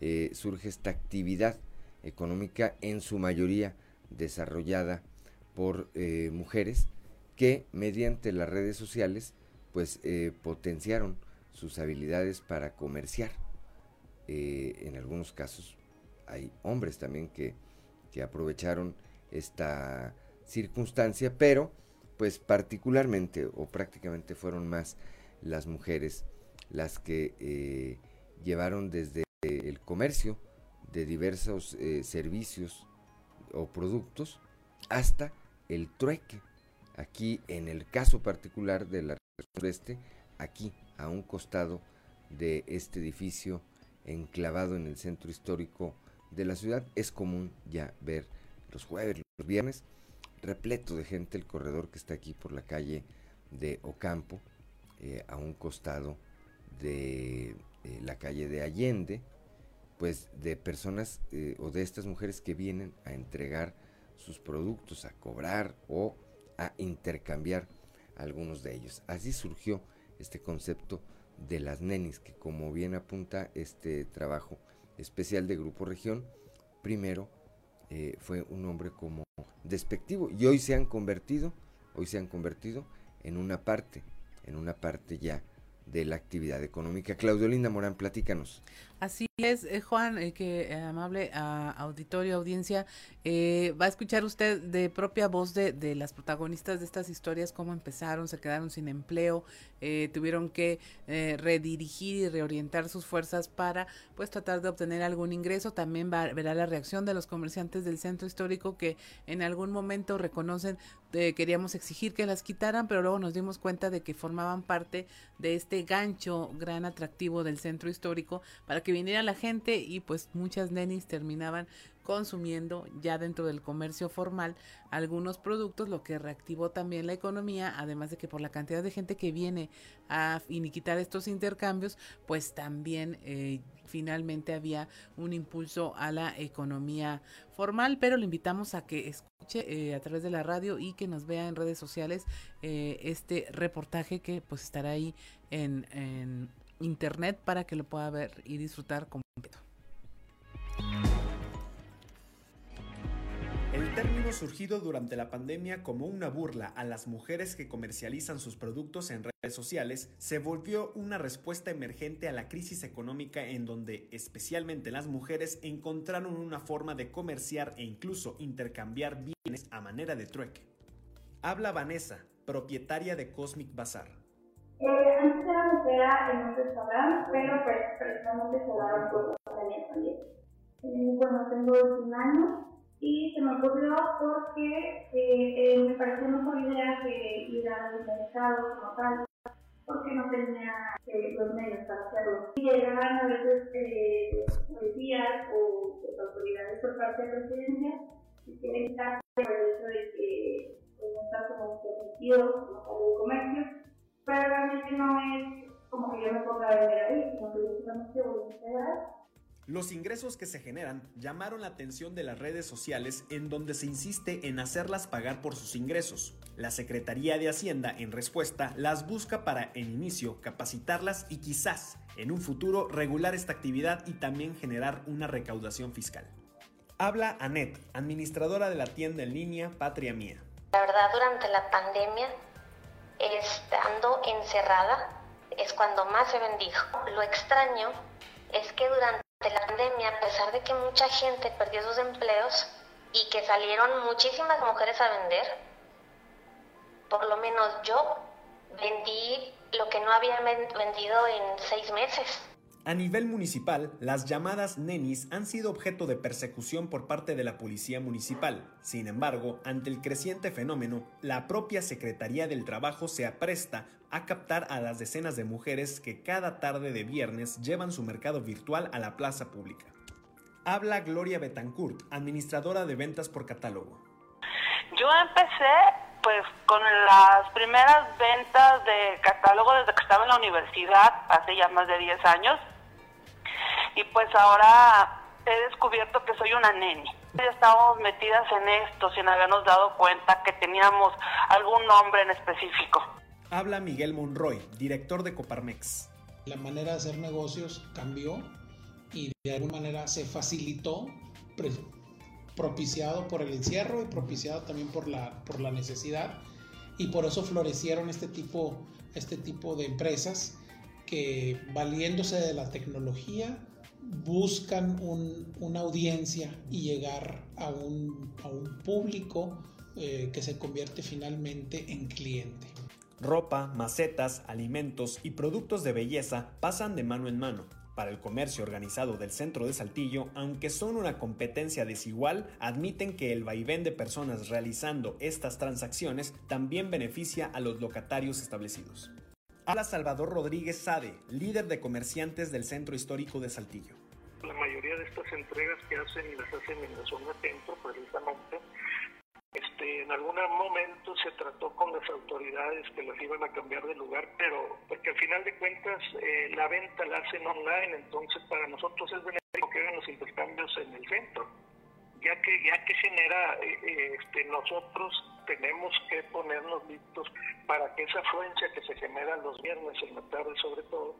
eh, surge esta actividad económica en su mayoría desarrollada por eh, mujeres que mediante las redes sociales pues eh, potenciaron sus habilidades para comerciar. en algunos casos hay hombres también que que aprovecharon esta circunstancia, pero pues particularmente o prácticamente fueron más las mujeres las que llevaron desde el comercio de diversos eh, servicios o productos hasta el trueque. Aquí en el caso particular de la sureste, aquí a un costado de este edificio enclavado en el centro histórico de la ciudad es común ya ver los jueves, los viernes, repleto de gente el corredor que está aquí por la calle de Ocampo, eh, a un costado de eh, la calle de Allende, pues de personas eh, o de estas mujeres que vienen a entregar sus productos, a cobrar o a intercambiar algunos de ellos. Así surgió este concepto de las nenis, que como bien apunta este trabajo especial de Grupo Región, primero eh, fue un nombre como despectivo y hoy se han convertido, hoy se han convertido en una parte, en una parte ya de la actividad económica. Claudio Linda Morán, platícanos. Así es, eh, Juan, eh, que eh, amable auditorio, audiencia, va a escuchar usted de propia voz de, de, las protagonistas de estas historias, cómo empezaron, se quedaron sin empleo, tuvieron que redirigir y reorientar sus fuerzas para pues tratar de obtener algún ingreso. También va, verá la reacción de los comerciantes del centro histórico que en algún momento reconocen, queríamos exigir que las quitaran, pero luego nos dimos cuenta de que formaban parte de este gancho gran atractivo del centro histórico para que que viniera la gente y pues muchas nenis terminaban consumiendo ya dentro del comercio formal algunos productos, lo que reactivó también la economía, además de que por la cantidad de gente que viene a finiquitar estos intercambios, pues también eh, finalmente había un impulso a la economía formal, pero le invitamos a que escuche eh, a través de la radio y que nos vea en redes sociales eh, este reportaje que pues estará ahí en internet para que lo pueda ver y disfrutar completo. El término surgido durante la pandemia como una burla a las mujeres que comercializan sus productos en redes sociales se volvió una respuesta emergente a la crisis económica en donde especialmente las mujeres encontraron una forma de comerciar e incluso intercambiar bienes a manera de trueque. Habla Vanessa, propietaria de Cosmic Bazar. Era en un restaurante, pero pues precisamente se daban por también. Eh, bueno, tengo 21 años y se me ocurrió porque eh, eh, me pareció mejor idea que ir al mercado como tal, porque no tenía eh, los medios para hacerlo. Y llegaban a veces eh, policías o pues, autoridades por parte de presidencia y quieren quitarse por el hecho de que pues, no está como permitido como el comercio pero realmente no es como que yo me ponga a vender ahí, sino que yo voy a integrar. Los ingresos que se generan llamaron la atención de las redes sociales en donde se insiste en hacerlas pagar por sus ingresos. La Secretaría de Hacienda, en respuesta, las busca para, en inicio, capacitarlas y quizás, en un futuro, regular esta actividad y también generar una recaudación fiscal. Habla Anet, administradora de la tienda en línea Patria Mía. La verdad, durante la pandemia estando encerrada es cuando más he vendido. Lo extraño es que durante la pandemia, a pesar de que mucha gente perdió sus empleos y que salieron muchísimas mujeres a vender, por lo menos yo vendí lo que no había vendido en seis meses. A nivel municipal, las llamadas nenis han sido objeto de persecución por parte de la Policía Municipal. Sin embargo, ante el creciente fenómeno, la propia Secretaría del Trabajo se apresta a captar a las decenas de mujeres que cada tarde de viernes llevan su mercado virtual a la plaza pública. Habla Gloria Betancourt, administradora de ventas por catálogo. Yo empecé pues con las primeras ventas de catálogo desde que estaba en la universidad, hace ya más de 10 años y pues ahora he descubierto que soy una neni. Ya estábamos metidas en esto sin habernos dado cuenta que teníamos algún nombre en específico. Habla Miguel Monroy, director de Coparmex. La manera de hacer negocios cambió y de alguna manera se facilitó, propiciado por el encierro y propiciado también por la, por la necesidad. Y por eso florecieron este tipo, este tipo de empresas que valiéndose de la tecnología buscan una audiencia y llegar a un, público eh, que se convierte finalmente en cliente. Ropa, macetas, alimentos y productos de belleza pasan de mano en mano. Para el comercio organizado del centro de Saltillo, aunque son una competencia desigual, admiten que el vaivén de personas realizando estas transacciones también beneficia a los locatarios establecidos. Habla Salvador Rodríguez Sade, líder de comerciantes del Centro Histórico de Saltillo. La mayoría de estas entregas que hacen y las hacen en la zona centro, precisamente, este, en algún momento se trató con las autoridades que las iban a cambiar de lugar, pero porque al final de cuentas eh, la venta la hacen online, entonces para nosotros es benéfico que hagan los intercambios en el centro, ya que ya que genera, eh, eh, este, nosotros tenemos que ponernos listos para que esa afluencia que se genera los viernes en la tarde sobre todo,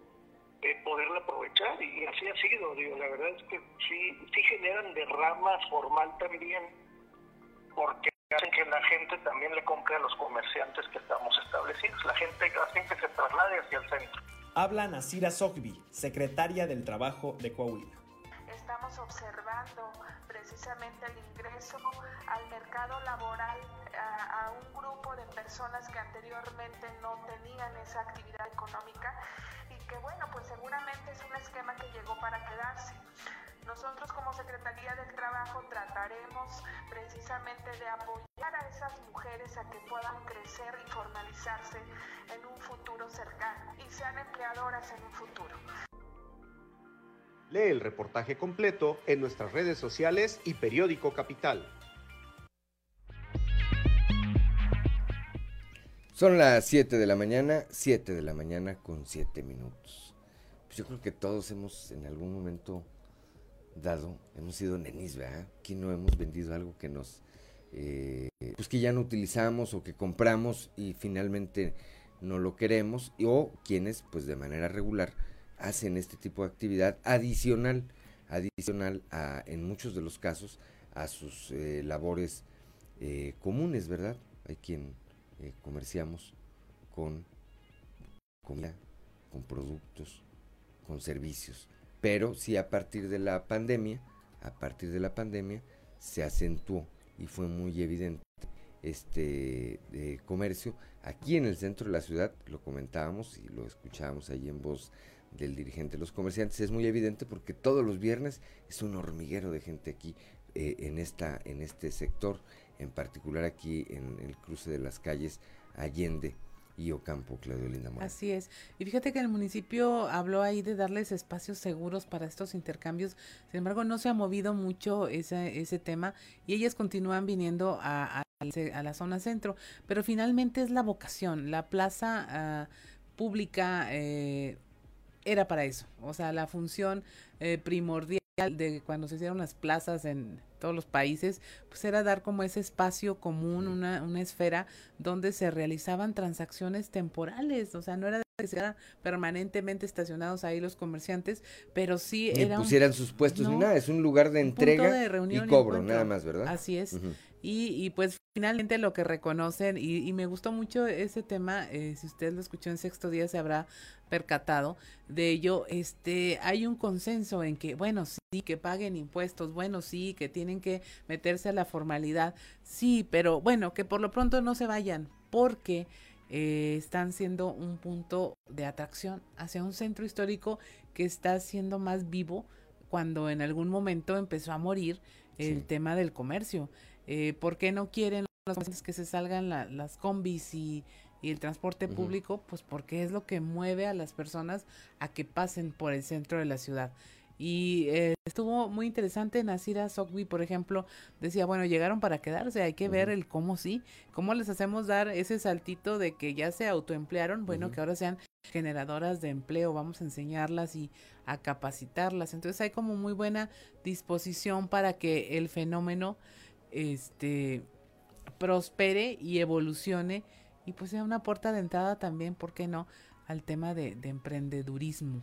eh, poderla aprovechar y así ha sido, digo, la verdad es que sí, sí generan derrama formal también, porque hacen que la gente también le compre a los comerciantes que estamos establecidos, la gente hacen que se traslade hacia el centro. Habla Nasira Sogbi, secretaria del Trabajo de Coahuila. Estamos observando precisamente el ingreso al mercado laboral a, a, un grupo de personas que anteriormente no tenían esa actividad económica y que bueno, pues seguramente es un esquema que llegó para quedarse. Nosotros como Secretaría del Trabajo trataremos precisamente de apoyar a esas mujeres a que puedan crecer y formalizarse en un futuro cercano y sean empleadoras en un futuro. Lee el reportaje completo en nuestras redes sociales y periódico Capital. Son las 7 de la mañana, 7 de la mañana con 7 minutos. Pues yo creo que todos hemos en algún momento dado, hemos sido nenis, ¿verdad? Que no hemos vendido algo que nos, eh, pues que ya no utilizamos o que compramos y finalmente no lo queremos, o quienes, pues de manera regular, hacen este tipo de actividad adicional, adicional a, en muchos de los casos, a sus eh, labores eh, comunes, ¿verdad? Hay quien eh, comerciamos con comida, con productos, con servicios. Pero sí a partir de la pandemia, a partir de la pandemia se acentuó y fue muy evidente este de comercio aquí en el centro de la ciudad, lo comentábamos y lo escuchábamos ahí en voz del dirigente de los comerciantes, es muy evidente porque todos los viernes es un hormiguero de gente aquí eh, en, esta, en este sector, en particular aquí en el cruce de las calles Allende y Ocampo, Claudio Linda Morán. Así es. Y fíjate que el municipio habló ahí de darles espacios seguros para estos intercambios. Sin embargo, no se ha movido mucho ese, ese tema y ellas continúan viniendo a, a, la zona centro. Pero finalmente es la vocación. La plaza uh, pública eh, era para eso. O sea, la función eh, primordial de cuando se hicieron las plazas en todos los países, pues era dar como ese espacio común, una, una esfera donde se realizaban transacciones temporales, o sea, no era de que se permanentemente estacionados ahí los comerciantes, pero sí ni era pusieran un, sus puestos no, ni nada, es un lugar de entrega de y cobro, y nada más, ¿verdad? Así es. Uh -huh. Y, y, pues finalmente lo que reconocen, y, y me gustó mucho ese tema, eh, si usted lo escuchó en sexto día se habrá percatado de ello, este, hay un consenso en que, bueno, sí, que paguen impuestos, bueno, sí, que tienen que meterse a la formalidad, sí, pero bueno, que por lo pronto no se vayan, porque eh, están siendo un punto de atracción hacia un centro histórico que está siendo más vivo cuando en algún momento empezó a morir el sí. tema del comercio. Eh, ¿Por qué no quieren los que se salgan la, las combis y, y el transporte uh -huh. público? Pues porque es lo que mueve a las personas a que pasen por el centro de la ciudad. Y eh, estuvo muy interesante, Nasira Sokbi, por ejemplo, decía, bueno, llegaron para quedarse, hay que uh -huh. ver el cómo sí, cómo les hacemos dar ese saltito de que ya se autoemplearon, bueno, uh -huh. que ahora sean generadoras de empleo, vamos a enseñarlas y a capacitarlas. Entonces hay como muy buena disposición para que el fenómeno este prospere y evolucione y pues sea una puerta de entrada también, ¿por qué no?, al tema de, de emprendedurismo.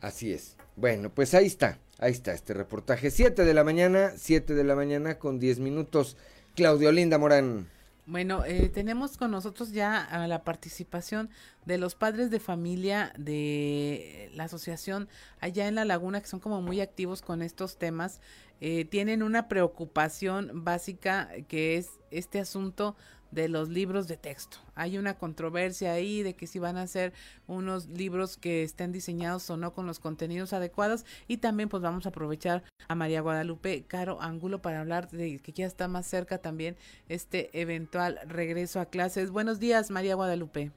Así es. Bueno, pues ahí está, ahí está este reportaje. Siete de la mañana, siete de la mañana con diez minutos. Claudio Linda Morán. Bueno, eh, tenemos con nosotros ya a la participación de los padres de familia de la asociación allá en La Laguna, que son como muy activos con estos temas. Eh, tienen una preocupación básica que es este asunto de los libros de texto. Hay una controversia ahí de que si van a ser unos libros que estén diseñados o no con los contenidos adecuados y también pues vamos a aprovechar a María Guadalupe Caro Ángulo para hablar de que ya está más cerca también este eventual regreso a clases. Buenos días, María Guadalupe.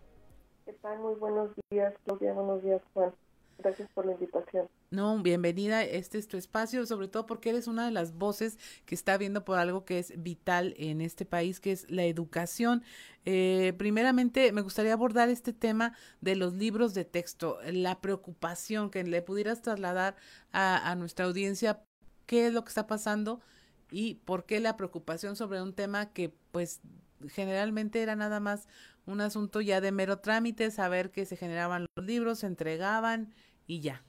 ¿Qué tal? Muy buenos días, Claudia. Buenos días, Juan. Gracias por la invitación. No, bienvenida. Este es tu espacio, sobre todo porque eres una de las voces que está viendo por algo que es vital en este país, que es la educación. Eh, primeramente, me gustaría abordar este tema de los libros de texto, la preocupación que le pudieras trasladar a, a nuestra audiencia qué es lo que está pasando y por qué la preocupación sobre un tema que pues generalmente era nada más un asunto ya de mero trámite, saber que se generaban los libros, se entregaban y ya.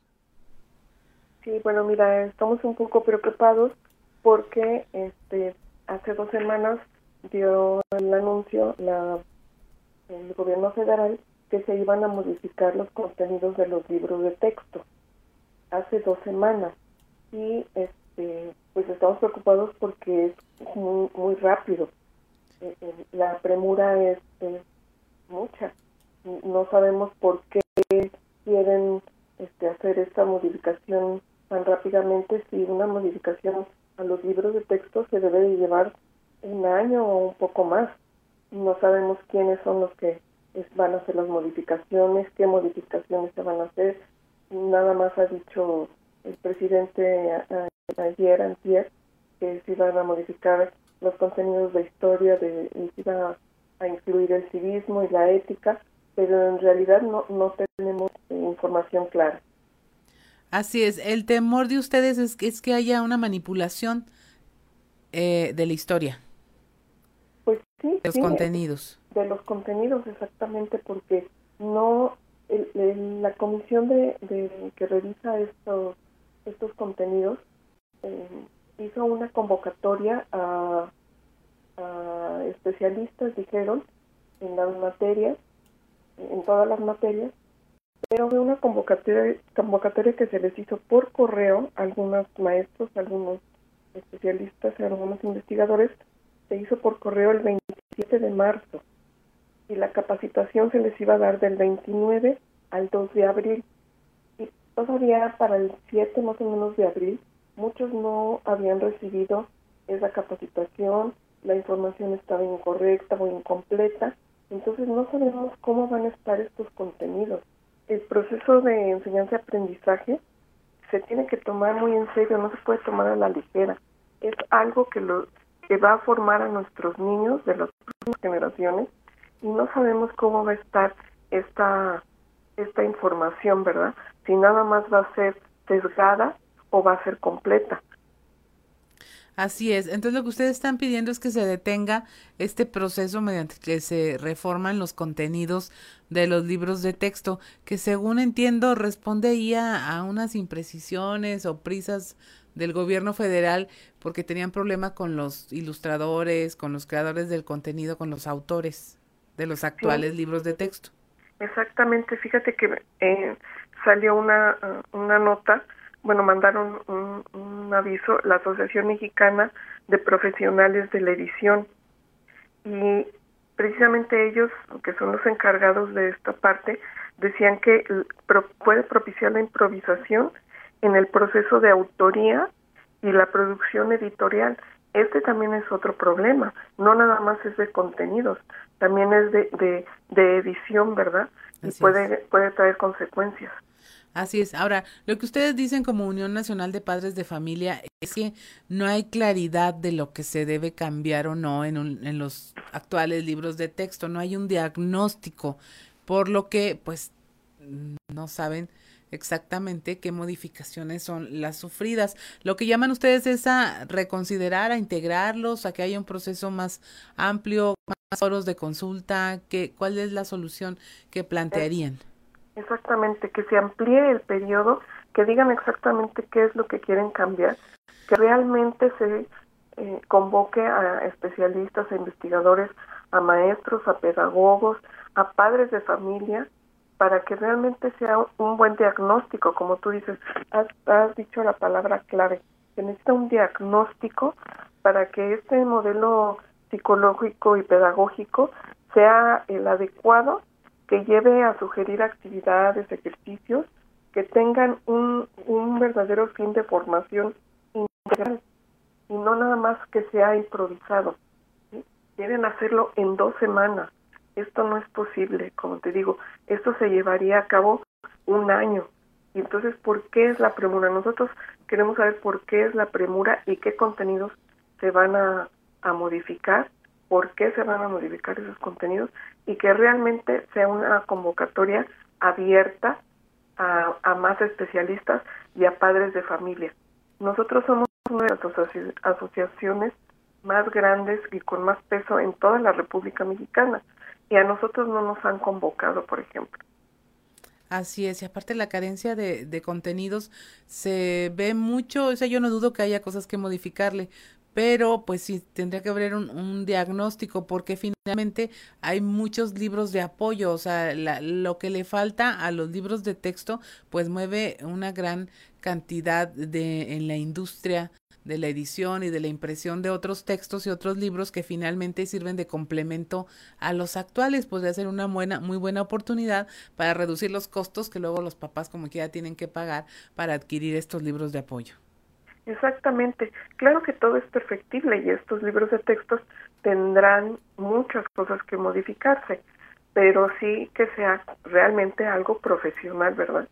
Sí, bueno, mira, estamos un poco preocupados porque este hace dos semanas dio el anuncio la el gobierno federal que se iban a modificar los contenidos de los libros de texto hace dos semanas. Y este pues estamos preocupados porque es muy, muy rápido. Eh, eh, la premura es, mucha. No sabemos por qué quieren este, hacer esta modificación tan rápidamente si una modificación a los libros de texto se debe de llevar un año o un poco más no sabemos quiénes son los que van a hacer las modificaciones, qué modificaciones se van a hacer. Nada más ha dicho el presidente ayer, antier, que se iban a modificar los contenidos de historia, de, se iba a, incluir el civismo y la ética, pero en realidad no, no tenemos información clara. Así es, el temor de ustedes es que, es que haya una manipulación eh, de la historia. Pues sí. Los contenidos. De los contenidos, exactamente, porque no. la comisión de, que revisa estos, estos contenidos eh, hizo una convocatoria a, especialistas, dijeron, en las materias, en todas las materias, pero fue una convocatoria, convocatoria que se les hizo por correo a algunos maestros, algunos especialistas, algunos investigadores, se hizo por correo el 27 de marzo y la capacitación se les iba a dar del 29 al 2 de abril. Y todavía para el 7 más o menos de abril, muchos no habían recibido esa capacitación, la información estaba incorrecta o incompleta, entonces no sabemos cómo van a estar estos contenidos. El proceso de enseñanza-aprendizaje se tiene que tomar muy en serio, no se puede tomar a la ligera. Es algo que los que va a formar a nuestros niños de las próximas generaciones y no sabemos cómo va a estar esta, esta información, ¿verdad? Si nada más va a ser sesgada o va a ser completa. Así es. Entonces lo que ustedes están pidiendo es que se detenga este proceso mediante que se reforman los contenidos de los libros de texto, que según entiendo responde ya a unas imprecisiones o prisas del gobierno federal porque tenían problema con los ilustradores, con los creadores del contenido, con los autores de los actuales libros de texto. Exactamente, fíjate que eh, salió una, una nota, bueno, mandaron un, un, aviso, la Asociación Mexicana de Profesionales de la Edición, y precisamente ellos, que son los encargados de esta parte, decían que puede propiciar la improvisación en el proceso de autoría y la producción editorial. Este también es otro problema, no nada más es de contenidos, también es de, de, edición, ¿verdad? y puede, puede traer consecuencias. Así es. Ahora, lo que ustedes dicen como Unión Nacional de Padres de Familia es que no hay claridad de lo que se debe cambiar o no en, en los actuales libros de texto, no hay un diagnóstico, por lo que pues no saben exactamente qué modificaciones son las sufridas. Lo que llaman ustedes es a reconsiderar, a integrarlos, a que haya un proceso más amplio, más foros de consulta, que, ¿cuál es la solución que plantearían? Exactamente, que se amplíe el periodo, que digan exactamente qué es lo que quieren cambiar, que realmente se eh, convoque a especialistas, a investigadores, a maestros, a pedagogos, a padres de familia, para que realmente sea un buen diagnóstico, como tú dices, has, has dicho la palabra clave, se necesita un diagnóstico para que este modelo psicológico y pedagógico sea el adecuado que lleve a sugerir actividades, ejercicios que tengan un, un verdadero fin de formación integral y no nada más que sea improvisado. Deben hacerlo en dos semanas, esto no es posible, como te digo, esto se llevaría a cabo un año. Y entonces, ¿por qué es la premura? Nosotros queremos saber por qué es la premura y qué contenidos se van a, modificar, por qué se van a modificar esos contenidos y que realmente sea una convocatoria abierta a, más especialistas y a padres de familia. Nosotros somos una de las asociaciones más grandes y con más peso en toda la República Mexicana. Y a nosotros no nos han convocado, por ejemplo. Así es, y aparte la carencia de contenidos se ve mucho, o sea, yo no dudo que haya cosas que modificarle, pero pues sí, tendría que haber un, diagnóstico porque finalmente hay muchos libros de apoyo, o sea, la, lo que le falta a los libros de texto pues mueve una gran cantidad de en la industria de la edición y de la impresión de otros textos y otros libros que finalmente sirven de complemento a los actuales, podría ser una buena, muy buena oportunidad para reducir los costos que luego los papás como quiera tienen que pagar para adquirir estos libros de apoyo. Exactamente. Claro que todo es perfectible y estos libros de textos tendrán muchas cosas que modificarse, pero sí que sea realmente algo profesional, ¿verdad?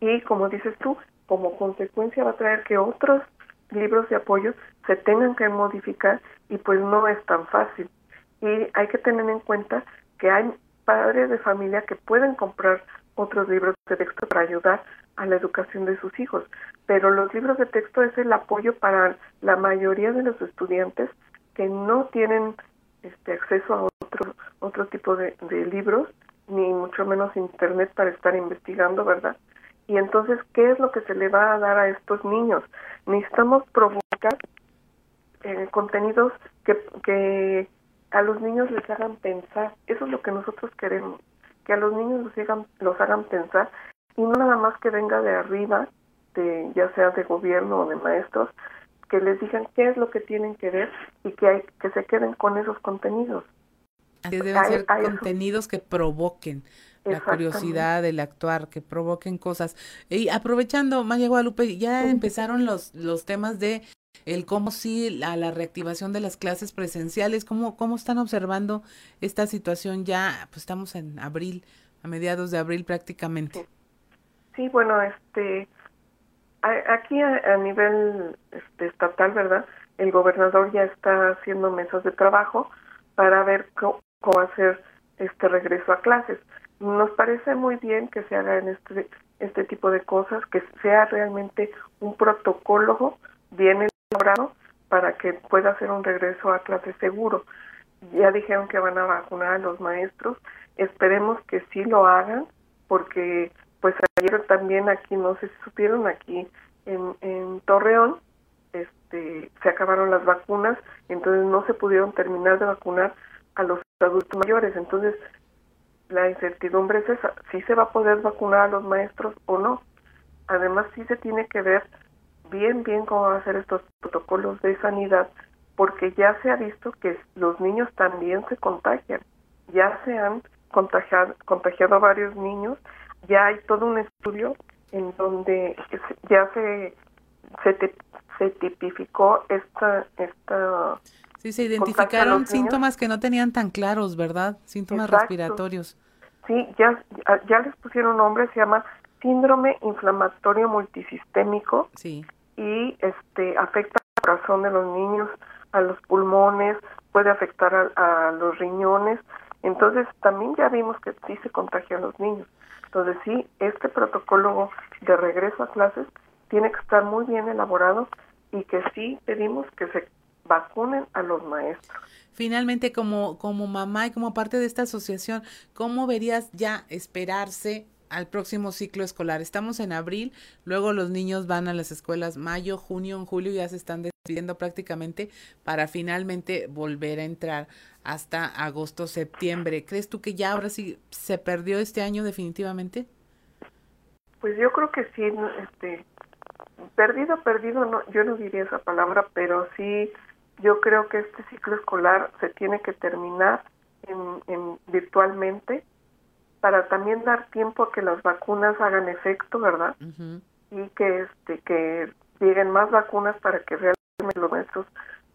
Y como dices tú, como consecuencia va a traer que otros libros de apoyo se tengan que modificar y pues no es tan fácil. Y hay que tener en cuenta que hay padres de familia que pueden comprar otros libros de texto para ayudar a la educación de sus hijos, pero los libros de texto es el apoyo para la mayoría de los estudiantes que no tienen este acceso a otro otro tipo de, libros ni mucho menos internet para estar investigando, ¿verdad? Y entonces, ¿qué es lo que se le va a dar a estos niños? Necesitamos provocar eh, contenidos que, que a los niños les hagan pensar. Eso es lo que nosotros queremos, que a los niños los hagan, los hagan pensar y no nada más que venga de arriba, de ya sea de gobierno o de maestros, que les digan qué es lo que tienen que ver y que hay que se queden con esos contenidos. Así deben ser contenidos que provoquen la curiosidad, el actuar, que provoquen cosas. Y aprovechando, María Guadalupe, ya empezaron los, los temas de el cómo sí, la, la reactivación de las clases presenciales, cómo, cómo están observando esta situación ya, pues estamos en abril, a mediados de abril prácticamente. Sí, bueno, este, aquí a, nivel este, estatal, ¿verdad? El gobernador ya está haciendo mesas de trabajo para ver cómo, hacer este regreso a clases. Nos parece muy bien que se haga en este, este tipo de cosas, que sea realmente un protocolo bien elaborado para que pueda hacer un regreso a clases seguro. Ya dijeron que van a vacunar a los maestros, esperemos que sí lo hagan, porque pues ayer también aquí, no sé si supieron, aquí en, en Torreón, este, se acabaron las vacunas, entonces no se pudieron terminar de vacunar a los adultos mayores. Entonces, la incertidumbre es esa, si se va a poder vacunar a los maestros o no. Además, sí se tiene que ver bien, bien cómo van a ser estos protocolos de sanidad, porque ya se ha visto que los niños también se contagian. Ya se han contagiado, contagiado a varios niños, ya hay todo un estudio en donde ya se, se, se tipificó esta, esta Sí, se identificaron síntomas que no tenían tan claros, ¿verdad? Síntomas respiratorios. Sí, ya, ya les pusieron nombre, se llama síndrome inflamatorio multisistémico. Sí. Y este afecta al corazón de los niños, a los pulmones, puede afectar a, a los riñones. Entonces, también ya vimos que sí se contagian los niños. Entonces, sí, este protocolo de regreso a clases tiene que estar muy bien elaborado y que sí pedimos que se vacunen a los maestros. Finalmente, como, como mamá y como parte de esta asociación, ¿cómo verías ya esperarse al próximo ciclo escolar? Estamos en abril, luego los niños van a las escuelas mayo, junio, en julio ya se están despidiendo prácticamente para finalmente volver a entrar hasta agosto, septiembre. ¿Crees tú que ya ahora sí se perdió este año definitivamente? Pues yo creo que sí, este, perdido, perdido, no, yo no diría esa palabra, pero sí yo creo que este ciclo escolar se tiene que terminar en, virtualmente para también dar tiempo a que las vacunas hagan efecto, ¿verdad? Y que este que lleguen más vacunas para que realmente los nuestros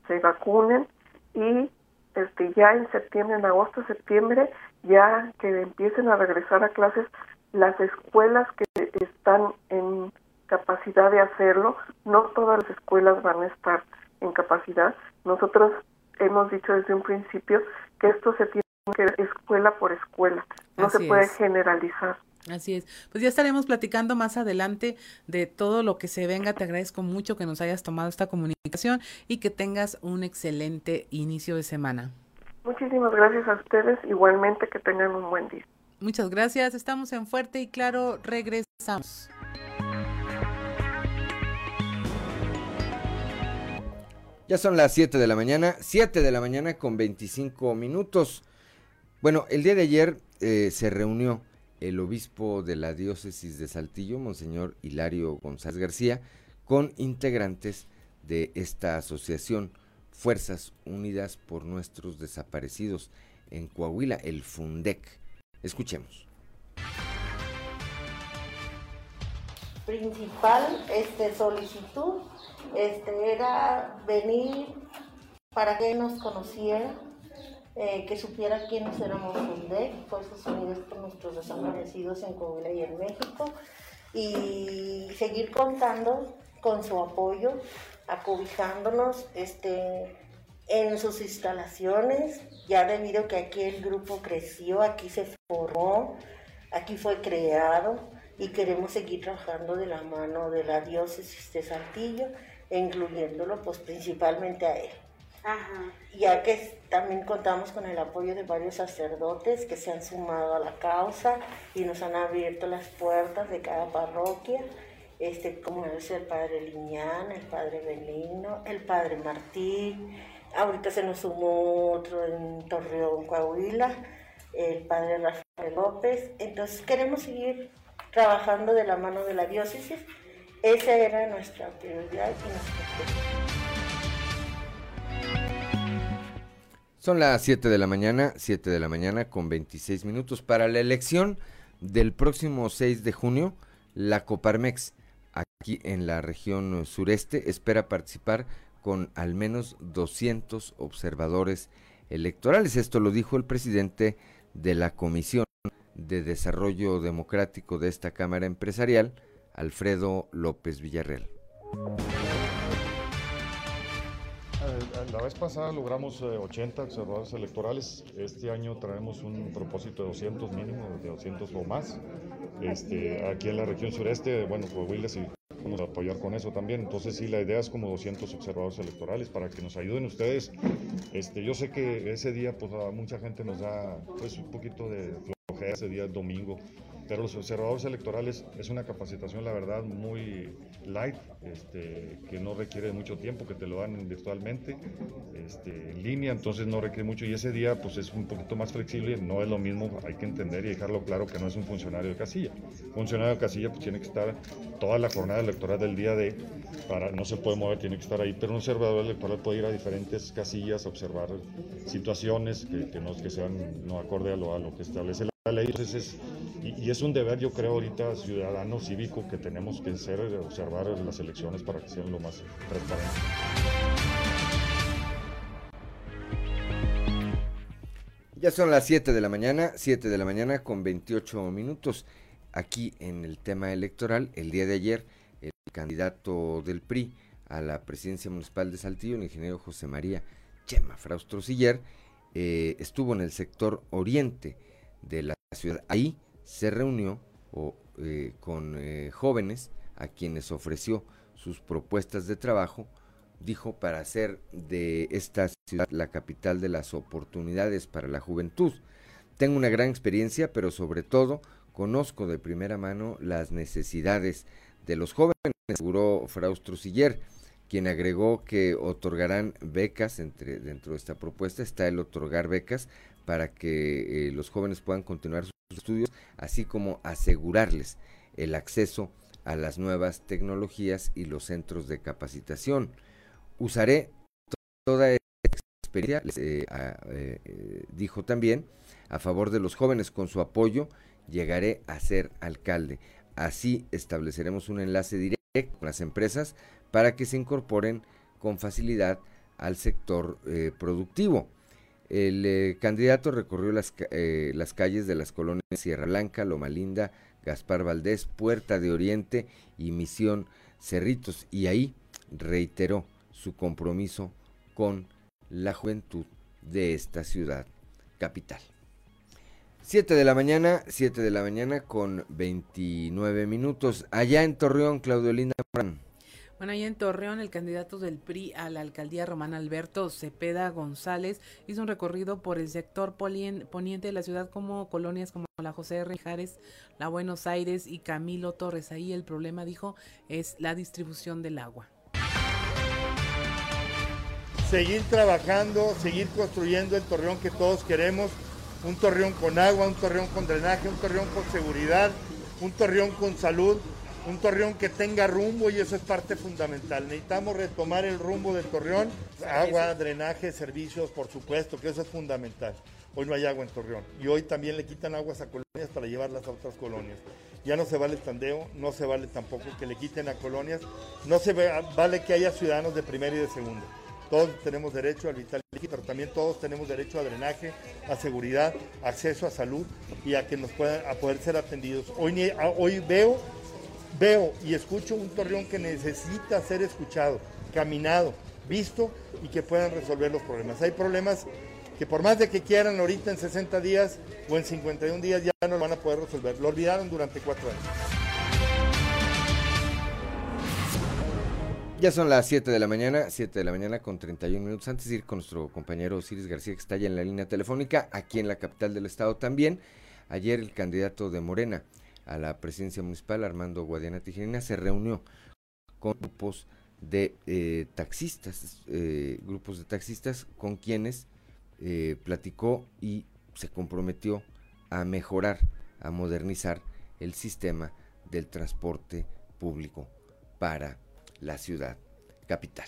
se vacunen y este ya en septiembre, en agosto, septiembre, ya que empiecen a regresar a clases las escuelas que están en capacidad de hacerlo, no todas las escuelas van a estar en capacidad. Nosotros hemos dicho desde un principio que esto se tiene que ver escuela por escuela, no se puede generalizar. Así es. Pues ya estaremos platicando más adelante de todo lo que se venga. Te agradezco mucho que nos hayas tomado esta comunicación y que tengas un excelente inicio de semana. Muchísimas gracias a ustedes. Igualmente que tengan un buen día. Muchas gracias. Estamos en Fuerte y Claro. Regresamos. Ya son las 7 de la mañana, 7 de la mañana con 25 minutos. Bueno, el día de ayer eh, se reunió el obispo de la diócesis de Saltillo, Monseñor Hilario González García, con integrantes de esta asociación Fuerzas Unidas por Nuestros Desaparecidos en Coahuila, el FUNDEC. Escuchemos. Principal este, solicitud este, era venir para que nos conociera eh, que supiera quiénes éramos FUNDEC, Fuerzas Unidas por nuestros desaparecidos en Coahuila y en México, y seguir contando con su apoyo, acobijándonos este, en sus instalaciones, ya debido a que aquí el grupo creció, aquí se formó, aquí fue creado y queremos seguir trabajando de la mano de la diócesis de Saltillo, incluyéndolo pues principalmente a él. Ya que también contamos con el apoyo de varios sacerdotes que se han sumado a la causa y nos han abierto las puertas de cada parroquia, este, como es el padre Liñán, el padre Benigno, el padre Martín, ahorita se nos sumó otro en Torreón, Coahuila, el padre Rafael López, entonces queremos seguir trabajando de la mano de la diócesis, esa era nuestra prioridad y nuestra Son las 7 de la mañana, 7 de la mañana con 26 minutos. Para la elección del próximo 6 de junio, la Coparmex, aquí en la región sureste, espera participar con al menos 200 observadores electorales. Esto lo dijo el presidente de la Comisión de Desarrollo Democrático de esta Cámara Empresarial, Alfredo López Villarreal. La vez pasada logramos 80 eh, observadores electorales. Este año traemos un propósito de 200 mínimo, de 200 o más. Este, aquí en la región sureste, bueno, Coahuila sí vamos a apoyar con eso también. Entonces sí, la idea es como 200 observadores electorales para que nos ayuden ustedes. Este, yo sé que ese día pues a mucha gente nos da pues un poquito de flojera ese día domingo pero los observadores electorales es una capacitación, la verdad, muy light, este, que no requiere mucho tiempo, que te lo dan virtualmente, este, en línea, entonces no requiere mucho. Y ese día, pues es un poquito más flexible, no es lo mismo, hay que entender y dejarlo claro que no es un funcionario de casilla. funcionario de casilla, pues tiene que estar toda la jornada electoral del día de, para, no se puede mover, tiene que estar ahí, pero un observador electoral puede ir a diferentes casillas a observar situaciones que, no que sean no acorde a lo, que establece la ley. Entonces y, es un deber, yo creo, ahorita ciudadano cívico que tenemos que hacer, observar las elecciones para que sean lo más transparentes. Ya son las 7 de la mañana, 7 de la mañana con 28 minutos. Aquí en el tema electoral, el día de ayer, el candidato del PRI a la presidencia municipal de Saltillo, el ingeniero José María Chema Fraustro Siller, eh, estuvo en el sector oriente de la ciudad. Ahí se reunió eh, con eh, jóvenes a quienes ofreció sus propuestas de trabajo, dijo, para hacer de esta ciudad la capital de las oportunidades para la juventud. Tengo una gran experiencia, pero sobre todo conozco de primera mano las necesidades de los jóvenes, aseguró Fraustro Siller, quien agregó que otorgarán becas entre, dentro de esta propuesta, está el otorgar becas para que eh, los jóvenes puedan continuar sus estudios, así como asegurarles el acceso a las nuevas tecnologías y los centros de capacitación. Usaré toda esta experiencia, eh, eh, dijo también, a favor de los jóvenes con su apoyo, llegaré a ser alcalde. Así estableceremos un enlace directo con las empresas para que se incorporen con facilidad al sector eh, productivo. El eh, candidato recorrió las, eh, las, calles de las colonias Sierra Blanca, Loma Linda, Gaspar Valdés, Puerta de Oriente y Misión Cerritos y ahí reiteró su compromiso con la juventud de esta ciudad capital. 7 de la mañana, 7 de la mañana con 29 minutos. Allá en Torreón, Claudio Linda. Bueno, allá en Torreón, el candidato del PRI a la alcaldía Román Alberto Cepeda González hizo un recorrido por el sector poniente de la ciudad como colonias como la José R. Jares, la Buenos Aires y Camilo Torres. Ahí el problema, dijo, es la distribución del agua. Seguir trabajando, seguir construyendo el Torreón que todos queremos un torreón con agua, un torreón con drenaje, un torreón con seguridad, un torreón con salud, un torreón que tenga rumbo y eso es parte fundamental. Necesitamos retomar el rumbo del torreón, agua, drenaje, servicios, por supuesto, que eso es fundamental. Hoy no hay agua en Torreón y hoy también le quitan aguas a colonias para llevarlas a otras colonias. Ya no se vale el tandeo, no se vale tampoco que le quiten a colonias, no se vale que haya ciudadanos de primera y de segunda. Todos tenemos derecho al vital líquido, pero también todos tenemos derecho a drenaje, a seguridad, acceso a salud y a que nos puedan a poder ser atendidos. Hoy, hoy veo, veo y escucho un torreón que necesita ser escuchado, caminado, visto y que puedan resolver los problemas. Hay problemas que por más de que quieran ahorita en 60 días o en 51 días ya no lo van a poder resolver. Lo olvidaron durante cuatro años. Ya son las 7 de la mañana, 7 de la mañana con 31 minutos. Antes de ir con nuestro compañero Osiris García, que está ya en la línea telefónica, aquí en la capital del estado también. Ayer el candidato de Morena a la presidencia municipal, Armando Guadiana Tijerina, se reunió con grupos de eh, taxistas, eh, grupos de taxistas con quienes eh, platicó y se comprometió a mejorar, a modernizar el sistema del transporte público para la ciudad capital.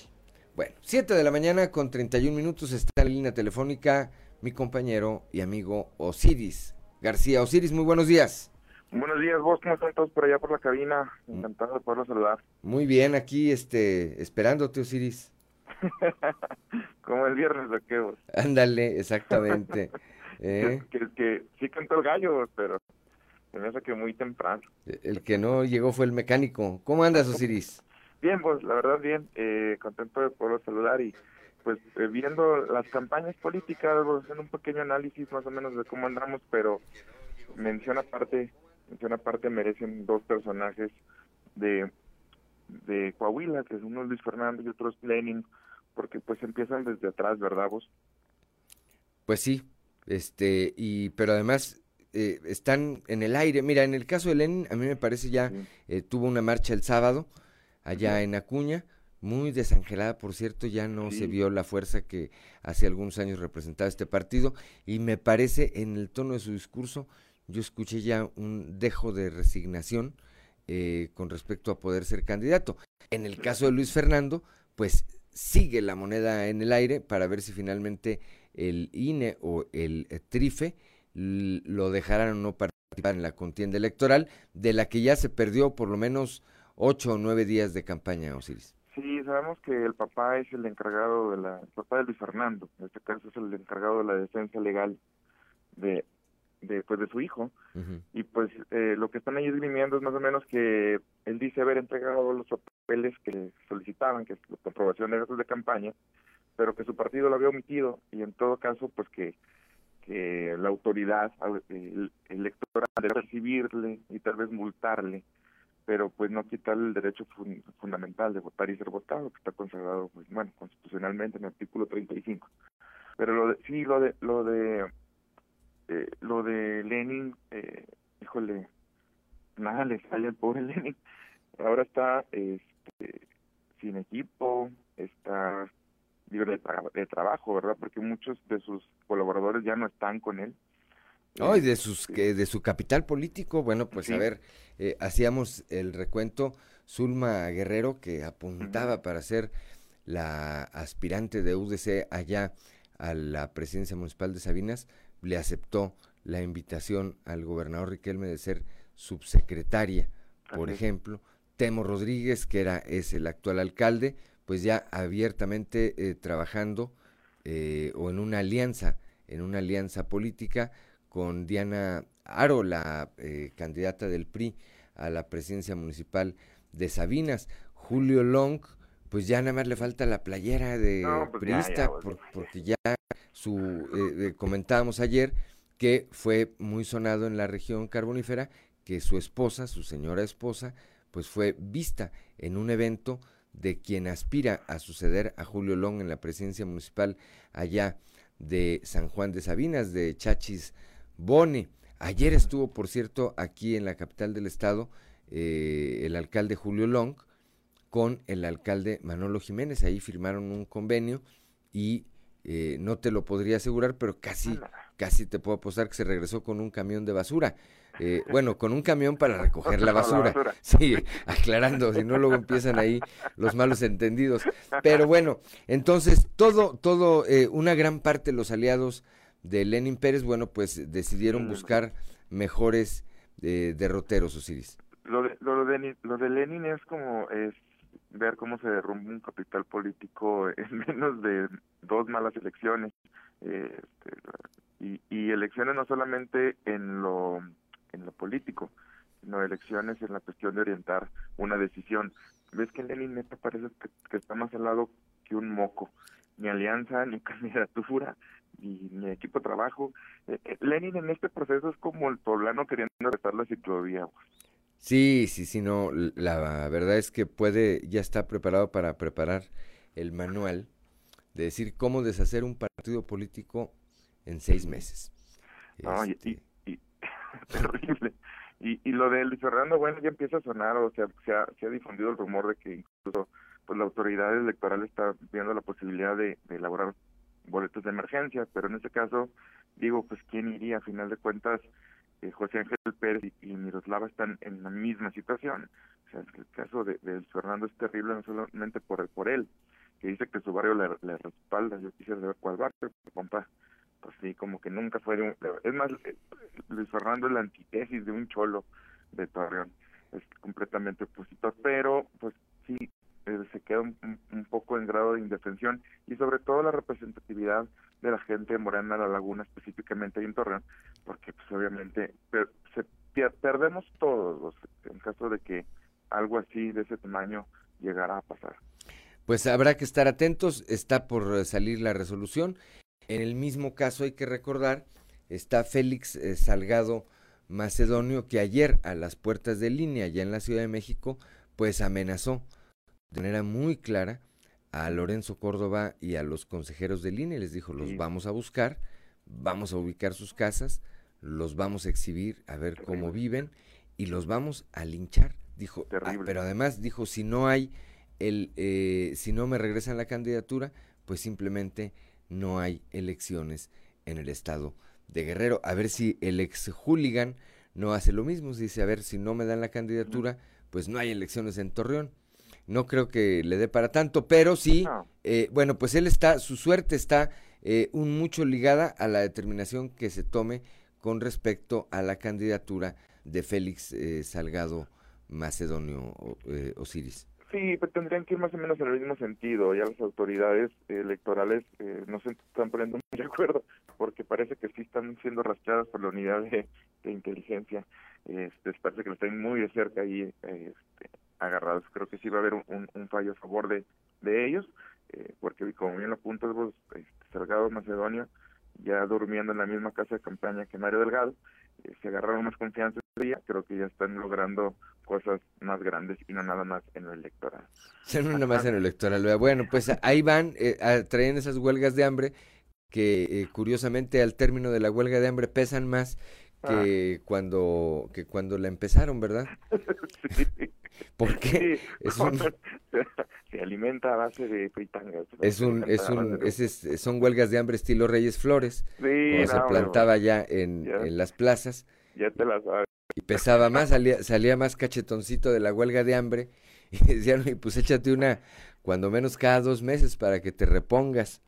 Bueno, 7 de la mañana con 31 minutos está en línea telefónica mi compañero y amigo Osiris García. Osiris, muy buenos días. Buenos días, vos, ¿cómo están todos por allá por la cabina? Encantado de poderlos saludar. Muy bien, aquí este, esperándote, Osiris. Como el viernes, ¿de qué vos? Ándale, exactamente. ¿Eh? que, que, sí cantó el gallo, pero me hace que muy temprano. El que no llegó fue el mecánico. ¿Cómo andas, Osiris? Bien, pues la verdad bien, eh, contento de poder saludar y pues eh, viendo las campañas políticas, haciendo un pequeño análisis más o menos de cómo andamos, pero mención aparte, mención aparte merecen dos personajes de, de Coahuila, que es uno Luis Fernando y otro es Lenin, porque pues empiezan desde atrás, ¿verdad vos? Pues sí, este, y pero además eh, están en el aire. Mira, en el caso de Lenin, a mí me parece ya tuvo una marcha el sábado, allá en Acuña, muy desangelada, por cierto, ya no se vio la fuerza que hace algunos años representaba este partido y me parece en el tono de su discurso, yo escuché ya un dejo de resignación eh, con respecto a poder ser candidato. En el caso de Luis Fernando, pues sigue la moneda en el aire para ver si finalmente el INE o el TRIFE lo dejarán o no participar en la contienda electoral, de la que ya se perdió por lo menos ocho o nueve días de campaña, Osiris. Sí, sabemos que el papá es el encargado de la, el papá de Luis Fernando, en este caso es el encargado de la defensa legal de, de pues de su hijo, y pues eh, lo que están ahí esgrimiendo es más o menos que él dice haber entregado los papeles que solicitaban, que es la comprobación de gastos de campaña, pero que su partido lo había omitido, y en todo caso, pues que que la autoridad electoral debe recibirle y tal vez multarle pero pues no quitarle el derecho fundamental de votar y ser votado, que está consagrado, pues bueno, constitucionalmente en el artículo 35. Pero lo de, sí, lo de, lo de, eh, lo de Lenin, eh, híjole, nada le sale al pobre Lenin. Ahora está este, sin equipo, está libre de, de trabajo, ¿verdad? Porque muchos de sus colaboradores ya no están con él y de, sus, que, de su capital político, bueno, pues a ver, eh, hacíamos el recuento, Zulma Guerrero, que apuntaba para ser la aspirante de UDC allá a la presidencia municipal de Sabinas, le aceptó la invitación al gobernador Riquelme de ser subsecretaria, por ejemplo. Temo Rodríguez, que era es el actual alcalde, pues ya abiertamente eh, trabajando eh, o en una alianza, en una alianza política con Diana Aro, la eh, candidata del PRI a la presidencia municipal de Sabinas. Julio Long, pues ya nada más le falta la playera de no, pues porque ya su, eh, eh, comentábamos ayer que fue muy sonado en la región carbonífera, que su esposa, su señora esposa, pues fue vista en un evento de quien aspira a suceder a Julio Long en la presidencia municipal allá de San Juan de Sabinas, de Chachis Bone. Ayer estuvo, por cierto, aquí en la capital del estado eh, el alcalde Julio Long con el alcalde Manolo Jiménez. Ahí firmaron un convenio y eh, no te lo podría asegurar, pero casi, casi te puedo apostar que se regresó con un camión de basura. Eh, bueno, con un camión para recoger la basura. Sí, aclarando, si no luego empiezan ahí los malos entendidos. Pero bueno, entonces todo, todo, eh, una gran parte de los aliados de Lenin Pérez, bueno, pues decidieron buscar mejores eh, derroteros, Osiris. Lo de, lo, de, lo de Lenin es como es ver cómo se derrumba un capital político en menos de dos malas elecciones. Este, y, y elecciones no solamente en lo en lo político, sino elecciones en la cuestión de orientar una decisión. Ves que Lenin neta parece que, está más al lado que un moco, ni alianza, ni candidatura, ni, ni equipo de trabajo. Eh, eh, Lenin en este proceso es como el poblano queriendo retar la ciclovía. Sí, sí, sí, no, la verdad es que puede, ya está preparado para preparar el manual de decir cómo deshacer un partido político en seis meses. Este terrible. Y, y lo de Luis Fernando, bueno, ya empieza a sonar, o sea, se ha, se ha difundido el rumor de que incluso pues la autoridad electoral está viendo la posibilidad de, elaborar boletos de emergencia, pero en este caso, digo, pues quién iría, a final de cuentas, eh, José Ángel Pérez y, Miroslava están en la misma situación. O sea, el caso de, de Fernando es terrible no solamente por, por él, que dice que su barrio le, respalda, yo quisiera saber cuál barrio, compa, pues sí, como que nunca fue de un... Es más, eh, Luis Fernando es la antítesis de un cholo de Torreón, es completamente opositor, pero pues sí, eh, se queda un, poco en grado de indefensión y sobre todo la representatividad de la gente de Morena La Laguna, específicamente en Torreón, porque pues obviamente se, perdemos todos en caso de que algo así de ese tamaño llegara a pasar. Pues habrá que estar atentos, está por salir la resolución en el mismo caso hay que recordar, está Félix eh, Salgado Macedonio, que ayer a las puertas de línea, ya en la Ciudad de México, pues amenazó de manera muy clara a Lorenzo Córdoba y a los consejeros de línea. Les dijo, los vamos a buscar, vamos a ubicar sus casas, los vamos a exhibir, a ver cómo viven y los vamos a linchar. Dijo, ah, pero además dijo, si no hay el, eh, si no me regresan la candidatura, pues simplemente no hay elecciones en el estado de Guerrero. A ver si el ex hooligan no hace lo mismo. Dice, a ver si no me dan la candidatura, pues no hay elecciones en Torreón. No creo que le dé para tanto, pero sí, eh, bueno, pues él está, su suerte está eh, un mucho ligada a la determinación que se tome con respecto a la candidatura de Félix eh, Salgado Macedonio Osiris. Sí, pues tendrían que ir más o menos en el mismo sentido. Ya las autoridades electorales eh, no se están poniendo muy de acuerdo porque parece que sí están siendo rastreadas por la unidad de, inteligencia. Este, parece que lo están muy de cerca ahí este, agarrados. Creo que sí va a haber un, un, fallo a favor de, de ellos, eh, porque como bien lo apuntas vos, este, Salgado Macedonio, ya durmiendo en la misma casa de campaña que Mario Delgado, eh, se agarraron más confianza creo que ya están logrando cosas más grandes y no nada más en lo electoral. No nada más en lo electoral. Bueno, pues ahí van, eh, traen esas huelgas de hambre que eh, curiosamente al término de la huelga de hambre pesan más que cuando que cuando la empezaron, ¿verdad? sí. ¿Por qué? Se alimenta a base de fritangas. Es un, es un, es, son huelgas de hambre estilo Reyes Flores, sí, se plantaba ya en, en las plazas. Ya te las sabes y pesaba más, salía, salía más cachetoncito de la huelga de hambre y decían, pues échate una cuando menos cada dos meses para que te repongas.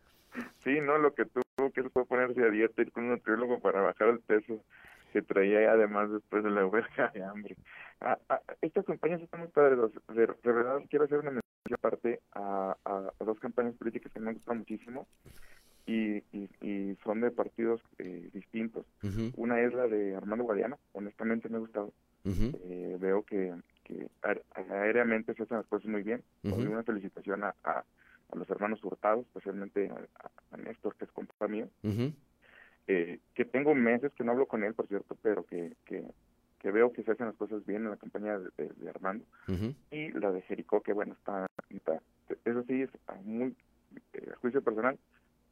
Sí, no, lo que tuvo que fue ponerse a dieta, ir con un nutriólogo para bajar el peso que traía además después de la huelga de hambre. Ah, ah, estas campañas están muy padres, de, verdad quiero hacer una mención aparte a, a, dos campañas políticas que me han gustado muchísimo y, y, son de partidos eh, distintos. Una es la de Armando Guadiana, honestamente me ha gustado. eh, veo que, que aéreamente se hacen las cosas muy bien. Una felicitación a, a, los hermanos Hurtados, especialmente a, Néstor, que es compa mío. Eh, que tengo meses que no donde veo que se hacen las cosas bien en la campaña de, Armando. Y la de Jericó que bueno está, eso sí es a muy eh, a juicio personal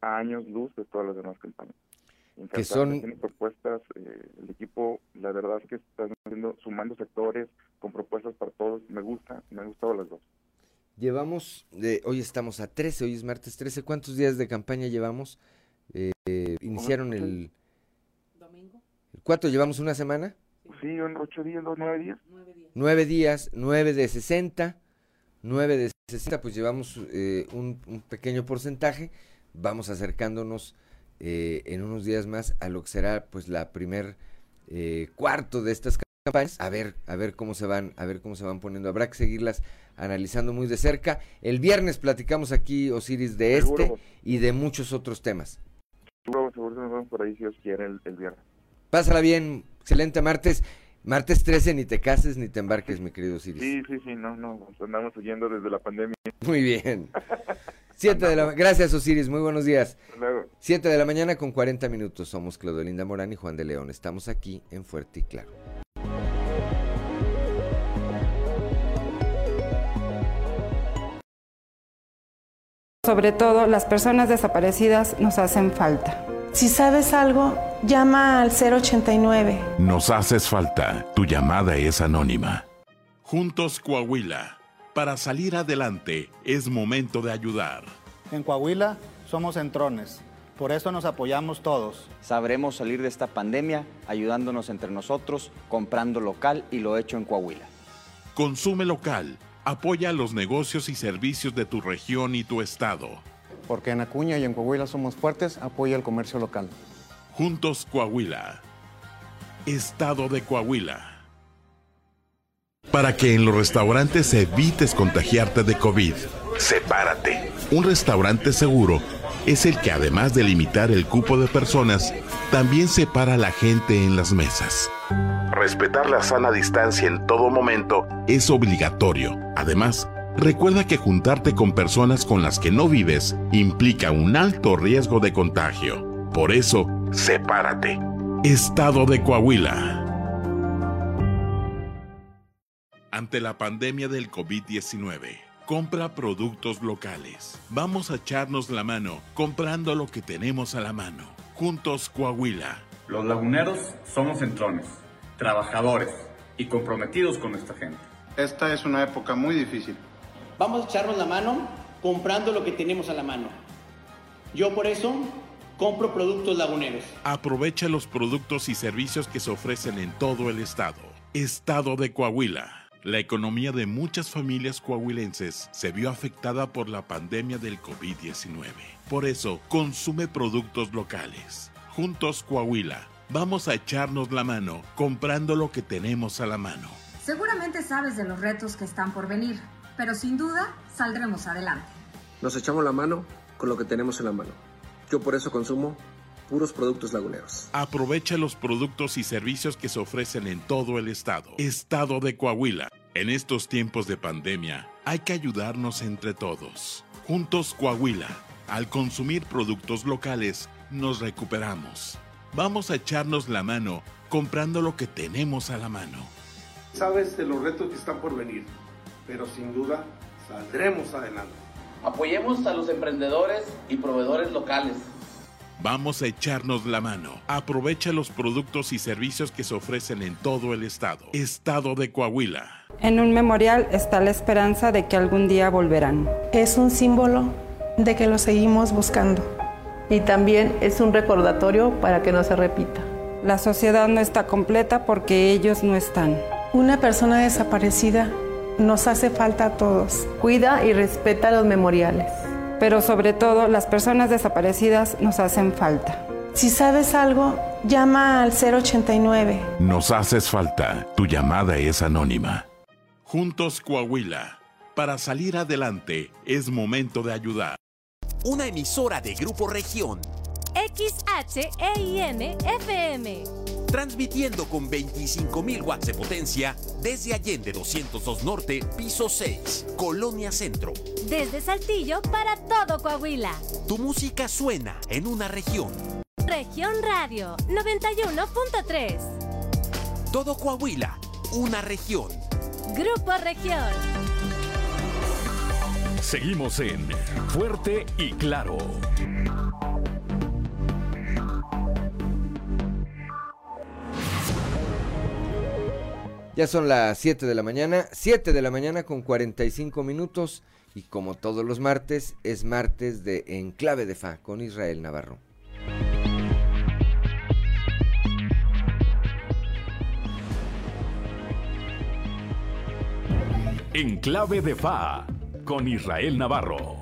a años luz de todas las demás campañas que son propuestas eh, el equipo la verdad es que están haciendo sumando sectores con propuestas para todos. Me gusta me han gustado las dos. Llevamos de hoy estamos a 13 hoy es martes 13 cuántos días de campaña llevamos eh, iniciaron el domingo cuánto llevamos una semana sí ocho días nueve días. Nueve días. Nueve de 60 nueve de 60 pues llevamos eh, un, un pequeño porcentaje. Vamos acercándonos eh, en unos días más a lo que será pues la primer eh, cuarto de estas campañas. A ver a ver cómo se van a ver cómo se van poniendo. Habrá que seguirlas analizando muy de cerca. El viernes platicamos aquí Osiris de este y de muchos otros temas seguro seguro nos vemos por ahí si Dios quiere el, viernes pásala bien excelente martes Martes 13, ni te cases ni te embarques, mi querido Osiris. Sí, sí, sí, no, no, andamos huyendo desde la pandemia. Muy bien. Siete de la Gracias, Osiris. Muy buenos días. Luego. Siete de la mañana con 40 minutos. Somos Claudelinda Morán y Juan de León. Estamos aquí en Fuerte y Claro. Sobre todo, las personas desaparecidas nos hacen falta. Si sabes algo, llama al 089. Nos haces falta. Tu llamada es anónima. Juntos Coahuila. Para salir adelante es momento de ayudar. En Coahuila somos entrones, por eso nos apoyamos todos. Sabremos salir de esta pandemia ayudándonos entre nosotros, comprando local y lo hecho en Coahuila. Consume local, apoya los negocios y servicios de tu región y tu estado. Porque en Acuña y en Coahuila somos fuertes, apoya el comercio local. Juntos Coahuila. Estado de Coahuila para que en los restaurantes evites contagiarte de COVID. Sepárate. Un restaurante seguro es el que además de limitar el cupo de personas, también separa a la gente en las mesas. Respetar la sana distancia en todo momento es obligatorio. Además, recuerda que juntarte con personas con las que no vives implica un alto riesgo de contagio. Por eso, sepárate. Estado de Coahuila. Ante la pandemia del COVID-19, compra productos locales. Vamos a echarnos la mano comprando lo que tenemos a la mano. Juntos Coahuila. Los laguneros somos entrones, trabajadores y comprometidos con nuestra gente. Esta es una época muy difícil. Vamos a echarnos la mano comprando lo que tenemos a la mano. Yo por eso compro productos laguneros. Aprovecha los productos y servicios que se ofrecen en todo el estado. Estado de Coahuila. La economía de muchas familias coahuilenses se vio afectada por la pandemia del COVID-19. Por eso, consume productos locales. Juntos Coahuila, vamos a echarnos la mano comprando lo que tenemos a la mano. Seguramente sabes de los retos que están por venir, pero sin duda saldremos adelante. Nos echamos la mano con lo que tenemos en la mano. Yo por eso consumo puros productos laguneros. Aprovecha los productos y servicios que se ofrecen en todo el estado. Estado de Coahuila. En estos tiempos de pandemia, hay que ayudarnos entre todos. Juntos Coahuila. Al consumir productos locales, nos recuperamos. Vamos a echarnos la mano comprando lo que tenemos a la mano. Sabes de los retos que están por venir, pero sin duda saldremos adelante. Apoyemos a los emprendedores y proveedores locales Vamos a echarnos la mano. Aprovecha los productos y servicios que se ofrecen en todo el estado. Estado de Coahuila. En un memorial está la esperanza de que algún día volverán. Es un símbolo de que lo seguimos buscando. Y también es un recordatorio para que no se repita. La sociedad no está completa porque ellos no están. Una persona desaparecida nos hace falta a todos. Cuida y respeta los memoriales pero sobre todo las personas desaparecidas nos hacen falta. Si sabes algo, llama al 089. Nos haces falta. Tu llamada es anónima. Juntos Coahuila. Para salir adelante es momento de ayudar. Una emisora de Grupo Región. XHEIN FM transmitiendo con 25.000 watts de potencia desde Allende 202 Norte, piso 6, Colonia Centro. Desde Saltillo para todo Coahuila. Tu música suena en una región. Región Radio 91.3. Todo Coahuila, una región. Grupo Región. Seguimos en Fuerte y Claro. Ya son las 7 de la mañana, 7 de la mañana con 45 minutos y como todos los martes es martes de Enclave de Fa con Israel Navarro. Enclave de Fa con Israel Navarro.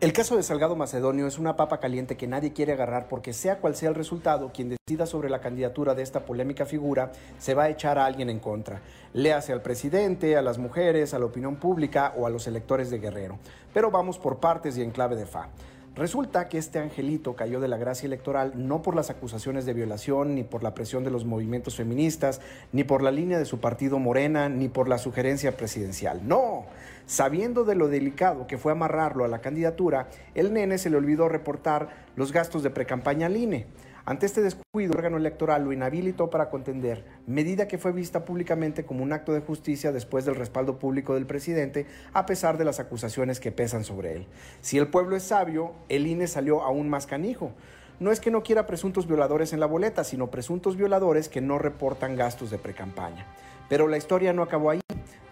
El caso de Salgado Macedonio es una papa caliente que nadie quiere agarrar porque sea cual sea el resultado, quien decida sobre la candidatura de esta polémica figura se va a echar a alguien en contra. Léase al presidente, a las mujeres, a la opinión pública o a los electores de Guerrero. Pero vamos por partes y en clave de fa. Resulta que este angelito cayó de la gracia electoral no por las acusaciones de violación, ni por la presión de los movimientos feministas, ni por la línea de su partido Morena, ni por la sugerencia presidencial. No, sabiendo de lo delicado que fue amarrarlo a la candidatura, el nene se le olvidó reportar los gastos de precampaña al INE. Ante este descuido, el órgano electoral lo inhabilitó para contender, medida que fue vista públicamente como un acto de justicia después del respaldo público del presidente, a pesar de las acusaciones que pesan sobre él. Si el pueblo es sabio, el INE salió aún más canijo. No es que no quiera presuntos violadores en la boleta, sino presuntos violadores que no reportan gastos de precampaña. Pero la historia no acabó ahí.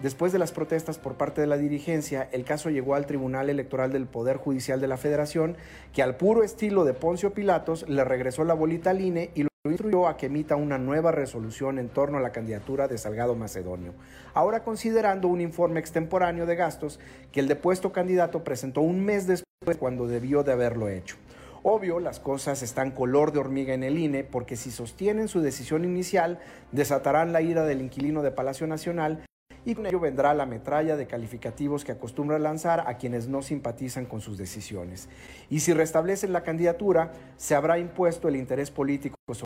Después de las protestas por parte de la dirigencia, el caso llegó al Tribunal Electoral del Poder Judicial de la Federación, que al puro estilo de Poncio Pilatos le regresó la bolita al INE y lo instruyó a que emita una nueva resolución en torno a la candidatura de Salgado Macedonio. Ahora considerando un informe extemporáneo de gastos que el depuesto candidato presentó un mes después cuando debió de haberlo hecho. Obvio, las cosas están color de hormiga en el INE porque si sostienen su decisión inicial, desatarán la ira del inquilino de Palacio Nacional y con ello vendrá la metralla de calificativos que acostumbra lanzar a quienes no simpatizan con sus decisiones. Y si restablecen la candidatura, se habrá impuesto el interés político sobre.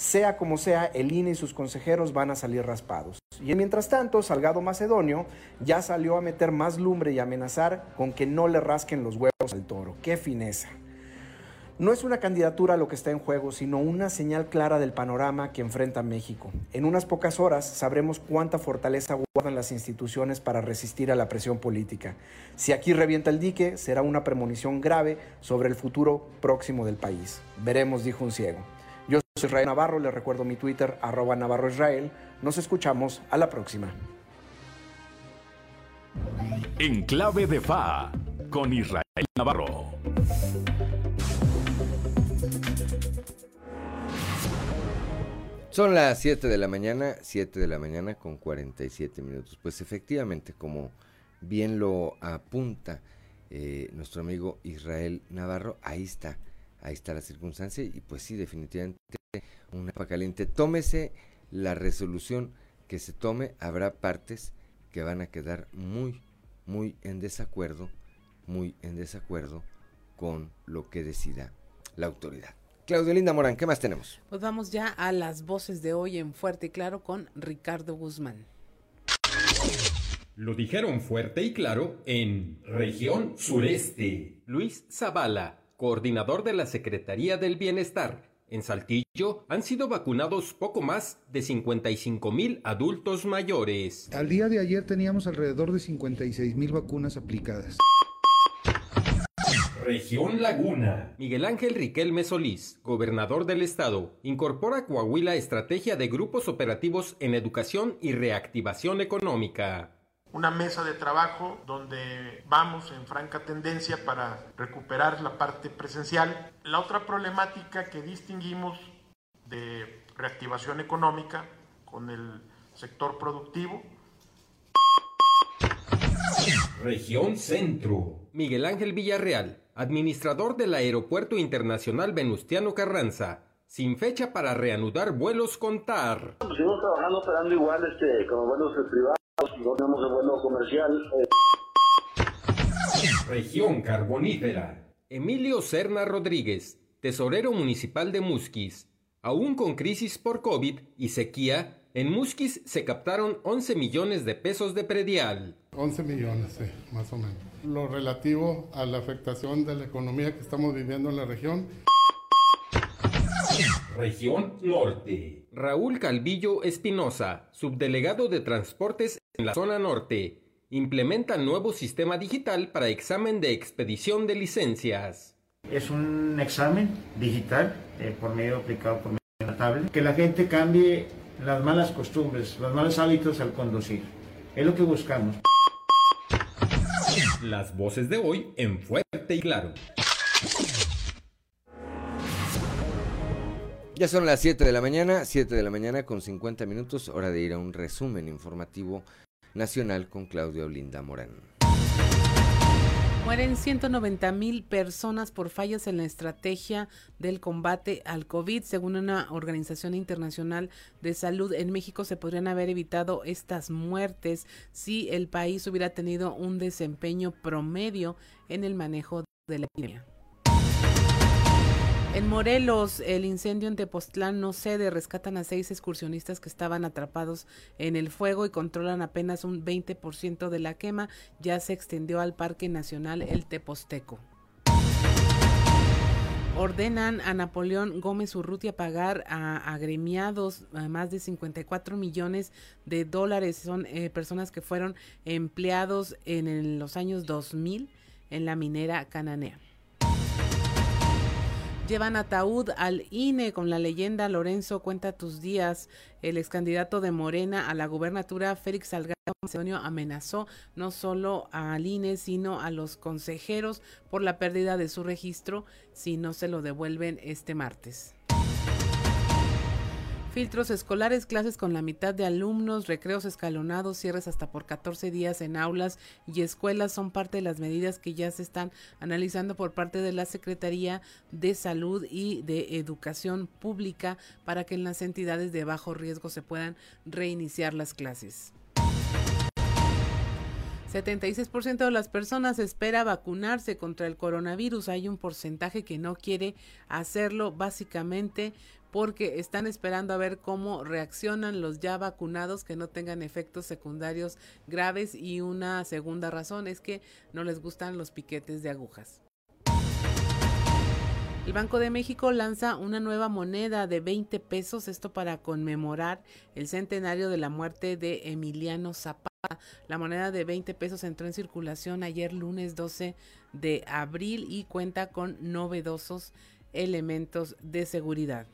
Sea como sea, el INE y sus consejeros van a salir raspados. Y mientras tanto, Salgado Macedonio ya salió a meter más lumbre y amenazar con que no le rasquen los huevos al toro. ¡Qué fineza! No es una candidatura lo que está en juego, sino una señal clara del panorama que enfrenta México. En unas pocas horas sabremos cuánta fortaleza guardan las instituciones para resistir a la presión política. Si aquí revienta el dique, será una premonición grave sobre el futuro próximo del país. Veremos, dijo un ciego. Yo soy Israel Navarro, le recuerdo mi Twitter, arroba Navarro Israel. Nos escuchamos a la próxima. En clave de FA, con Israel Navarro. Son las 7 de la mañana, 7 de la mañana con 47 minutos. Pues efectivamente, como bien lo apunta eh, nuestro amigo Israel Navarro, ahí está, ahí está la circunstancia y pues sí, definitivamente una papa caliente. Tómese la resolución que se tome, habrá partes que van a quedar muy, muy en desacuerdo, muy en desacuerdo con lo que decida la autoridad. Claudio Linda Morán, ¿qué más tenemos? Pues vamos ya a las voces de hoy en Fuerte y Claro con Ricardo Guzmán. Lo dijeron fuerte y claro en Región Sureste. Luis Zavala, coordinador de la Secretaría del Bienestar. En Saltillo han sido vacunados poco más de 55 mil adultos mayores. Al día de ayer teníamos alrededor de 56 mil vacunas aplicadas. Región Laguna. Miguel Ángel Riquelme Solís, gobernador del estado, incorpora Coahuila estrategia de grupos operativos en educación y reactivación económica. Una mesa de trabajo donde vamos en franca tendencia para recuperar la parte presencial. La otra problemática que distinguimos de reactivación económica con el sector productivo Región Centro. Miguel Ángel Villarreal, administrador del Aeropuerto Internacional Venustiano Carranza, sin fecha para reanudar vuelos con TAR. Seguimos trabajando, operando igual este, como vuelos privados, no tenemos el vuelo comercial. Eh. Región Carbonífera. Emilio Serna Rodríguez, tesorero municipal de Musquis. Aún con crisis por COVID y sequía, en Musquis se captaron 11 millones de pesos de predial. 11 millones, sí, más o menos. Lo relativo a la afectación de la economía que estamos viviendo en la región. Región Norte. Raúl Calvillo Espinosa, subdelegado de Transportes en la zona norte, implementa nuevo sistema digital para examen de expedición de licencias. Es un examen digital eh, por medio aplicado por medio de una tablet, que la gente cambie las malas costumbres, los malos hábitos al conducir. Es lo que buscamos. Las voces de hoy en fuerte y claro. Ya son las 7 de la mañana, 7 de la mañana con 50 minutos, hora de ir a un resumen informativo nacional con Claudia Olinda Morán. Mueren 190 mil personas por fallas en la estrategia del combate al COVID. Según una organización internacional de salud, en México se podrían haber evitado estas muertes si el país hubiera tenido un desempeño promedio en el manejo de la epidemia. En Morelos, el incendio en Tepoztlán no cede, rescatan a seis excursionistas que estaban atrapados en el fuego y controlan apenas un 20% de la quema. Ya se extendió al Parque Nacional El Teposteco. Ordenan a Napoleón Gómez Urrutia pagar a agremiados más de 54 millones de dólares. Son eh, personas que fueron empleados en, en los años 2000 en la minera cananea. Llevan ataúd al INE con la leyenda Lorenzo Cuenta tus días. El ex candidato de Morena a la gubernatura, Félix Salgado Macedonio, amenazó no solo al INE, sino a los consejeros por la pérdida de su registro si no se lo devuelven este martes. Filtros escolares, clases con la mitad de alumnos, recreos escalonados, cierres hasta por 14 días en aulas y escuelas son parte de las medidas que ya se están analizando por parte de la Secretaría de Salud y de Educación Pública para que en las entidades de bajo riesgo se puedan reiniciar las clases. 76% de las personas espera vacunarse contra el coronavirus. Hay un porcentaje que no quiere hacerlo básicamente porque están esperando a ver cómo reaccionan los ya vacunados que no tengan efectos secundarios graves y una segunda razón es que no les gustan los piquetes de agujas. El Banco de México lanza una nueva moneda de 20 pesos, esto para conmemorar el centenario de la muerte de Emiliano Zapata. La moneda de 20 pesos entró en circulación ayer lunes 12 de abril y cuenta con novedosos elementos de seguridad.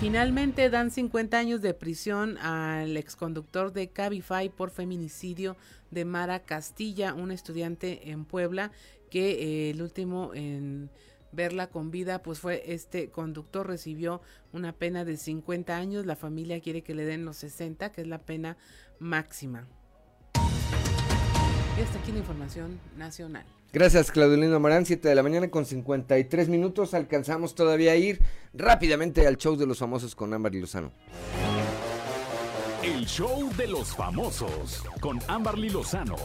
Finalmente dan 50 años de prisión al exconductor de Cabify por feminicidio de Mara Castilla, un estudiante en Puebla que eh, el último en verla con vida pues fue este conductor recibió una pena de 50 años, la familia quiere que le den los 60, que es la pena máxima. Y hasta aquí la información nacional. Gracias, Claudelino Marán. 7 de la mañana con 53 minutos. Alcanzamos todavía a ir rápidamente al show de los famosos con Ámbar y Lozano. El show de los famosos con Ámbar Lozano.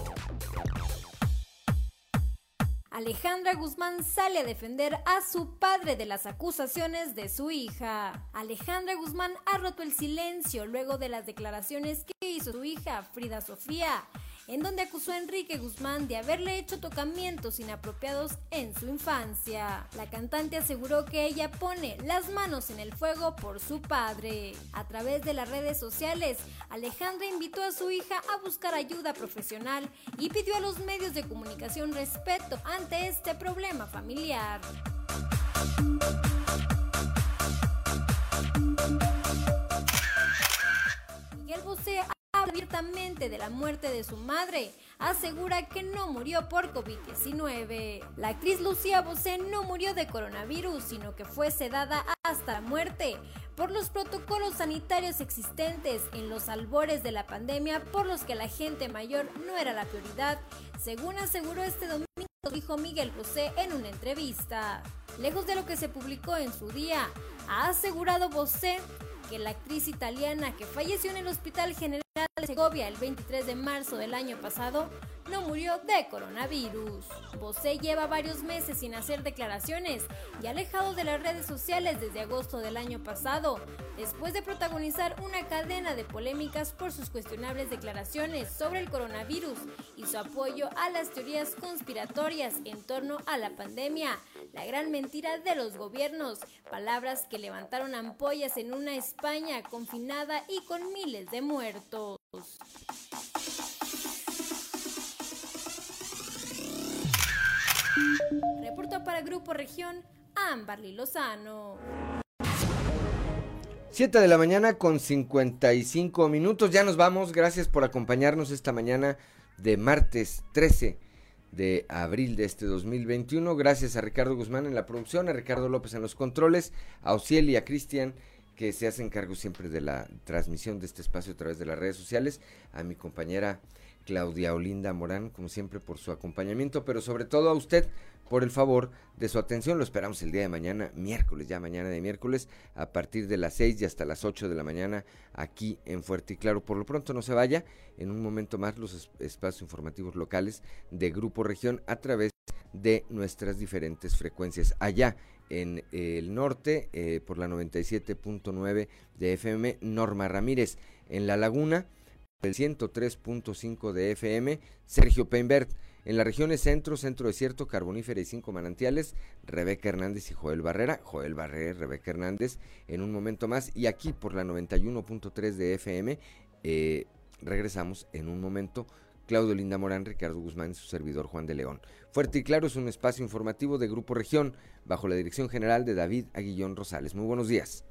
Alejandra Guzmán sale a defender a su padre de las acusaciones de su hija. Alejandra Guzmán ha roto el silencio luego de las declaraciones que hizo su hija Frida Sofía en donde acusó a Enrique Guzmán de haberle hecho tocamientos inapropiados en su infancia. La cantante aseguró que ella pone las manos en el fuego por su padre. A través de las redes sociales, Alejandra invitó a su hija a buscar ayuda profesional y pidió a los medios de comunicación respeto ante este problema familiar. De la muerte de su madre. Asegura que no murió por COVID-19. La actriz Lucía Bosé no murió de coronavirus, sino que fue sedada hasta la muerte por los protocolos sanitarios existentes en los albores de la pandemia por los que la gente mayor no era la prioridad, según aseguró este domingo dijo Miguel Bosé en una entrevista. Lejos de lo que se publicó en su día, ha asegurado Bosé que la actriz italiana que falleció en el Hospital General de Segovia el 23 de marzo del año pasado no murió de coronavirus. Bosé lleva varios meses sin hacer declaraciones y alejado de las redes sociales desde agosto del año pasado, después de protagonizar una cadena de polémicas por sus cuestionables declaraciones sobre el coronavirus y su apoyo a las teorías conspiratorias en torno a la pandemia, la gran mentira de los gobiernos, palabras que levantaron ampollas en una España confinada y con miles de muertos. Reportó para Grupo Región Amberly Lozano. 7 de la mañana con 55 minutos. Ya nos vamos. Gracias por acompañarnos esta mañana de martes 13 de abril de este 2021. Gracias a Ricardo Guzmán en la producción, a Ricardo López en los controles, a Ociel y a Cristian que se hacen cargo siempre de la transmisión de este espacio a través de las redes sociales, a mi compañera Claudia Olinda Morán, como siempre, por su acompañamiento, pero sobre todo a usted por el favor de su atención. Lo esperamos el día de mañana, miércoles, ya mañana de miércoles, a partir de las 6 y hasta las 8 de la mañana, aquí en Fuerte y Claro. Por lo pronto no se vaya, en un momento más los espacios informativos locales de Grupo Región a través de nuestras diferentes frecuencias. Allá en el norte, eh, por la 97.9 de FM, Norma Ramírez. En La Laguna, el 103.5 de FM, Sergio Peinbert. En las regiones centro, centro desierto, carbonífera y cinco manantiales, Rebeca Hernández y Joel Barrera. Joel Barrera, Rebeca Hernández, en un momento más. Y aquí por la 91.3 de FM, eh, regresamos en un momento. Claudio Linda Morán, Ricardo Guzmán su servidor Juan de León. Fuerte y Claro es un espacio informativo de Grupo Región, bajo la dirección general de David Aguillón Rosales. Muy buenos días.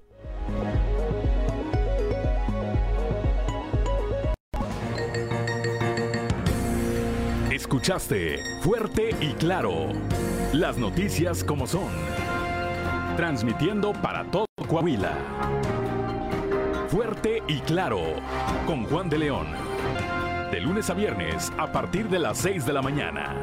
Escuchaste Fuerte y Claro. Las noticias como son. Transmitiendo para todo Coahuila. Fuerte y Claro. Con Juan de León. De lunes a viernes a partir de las 6 de la mañana.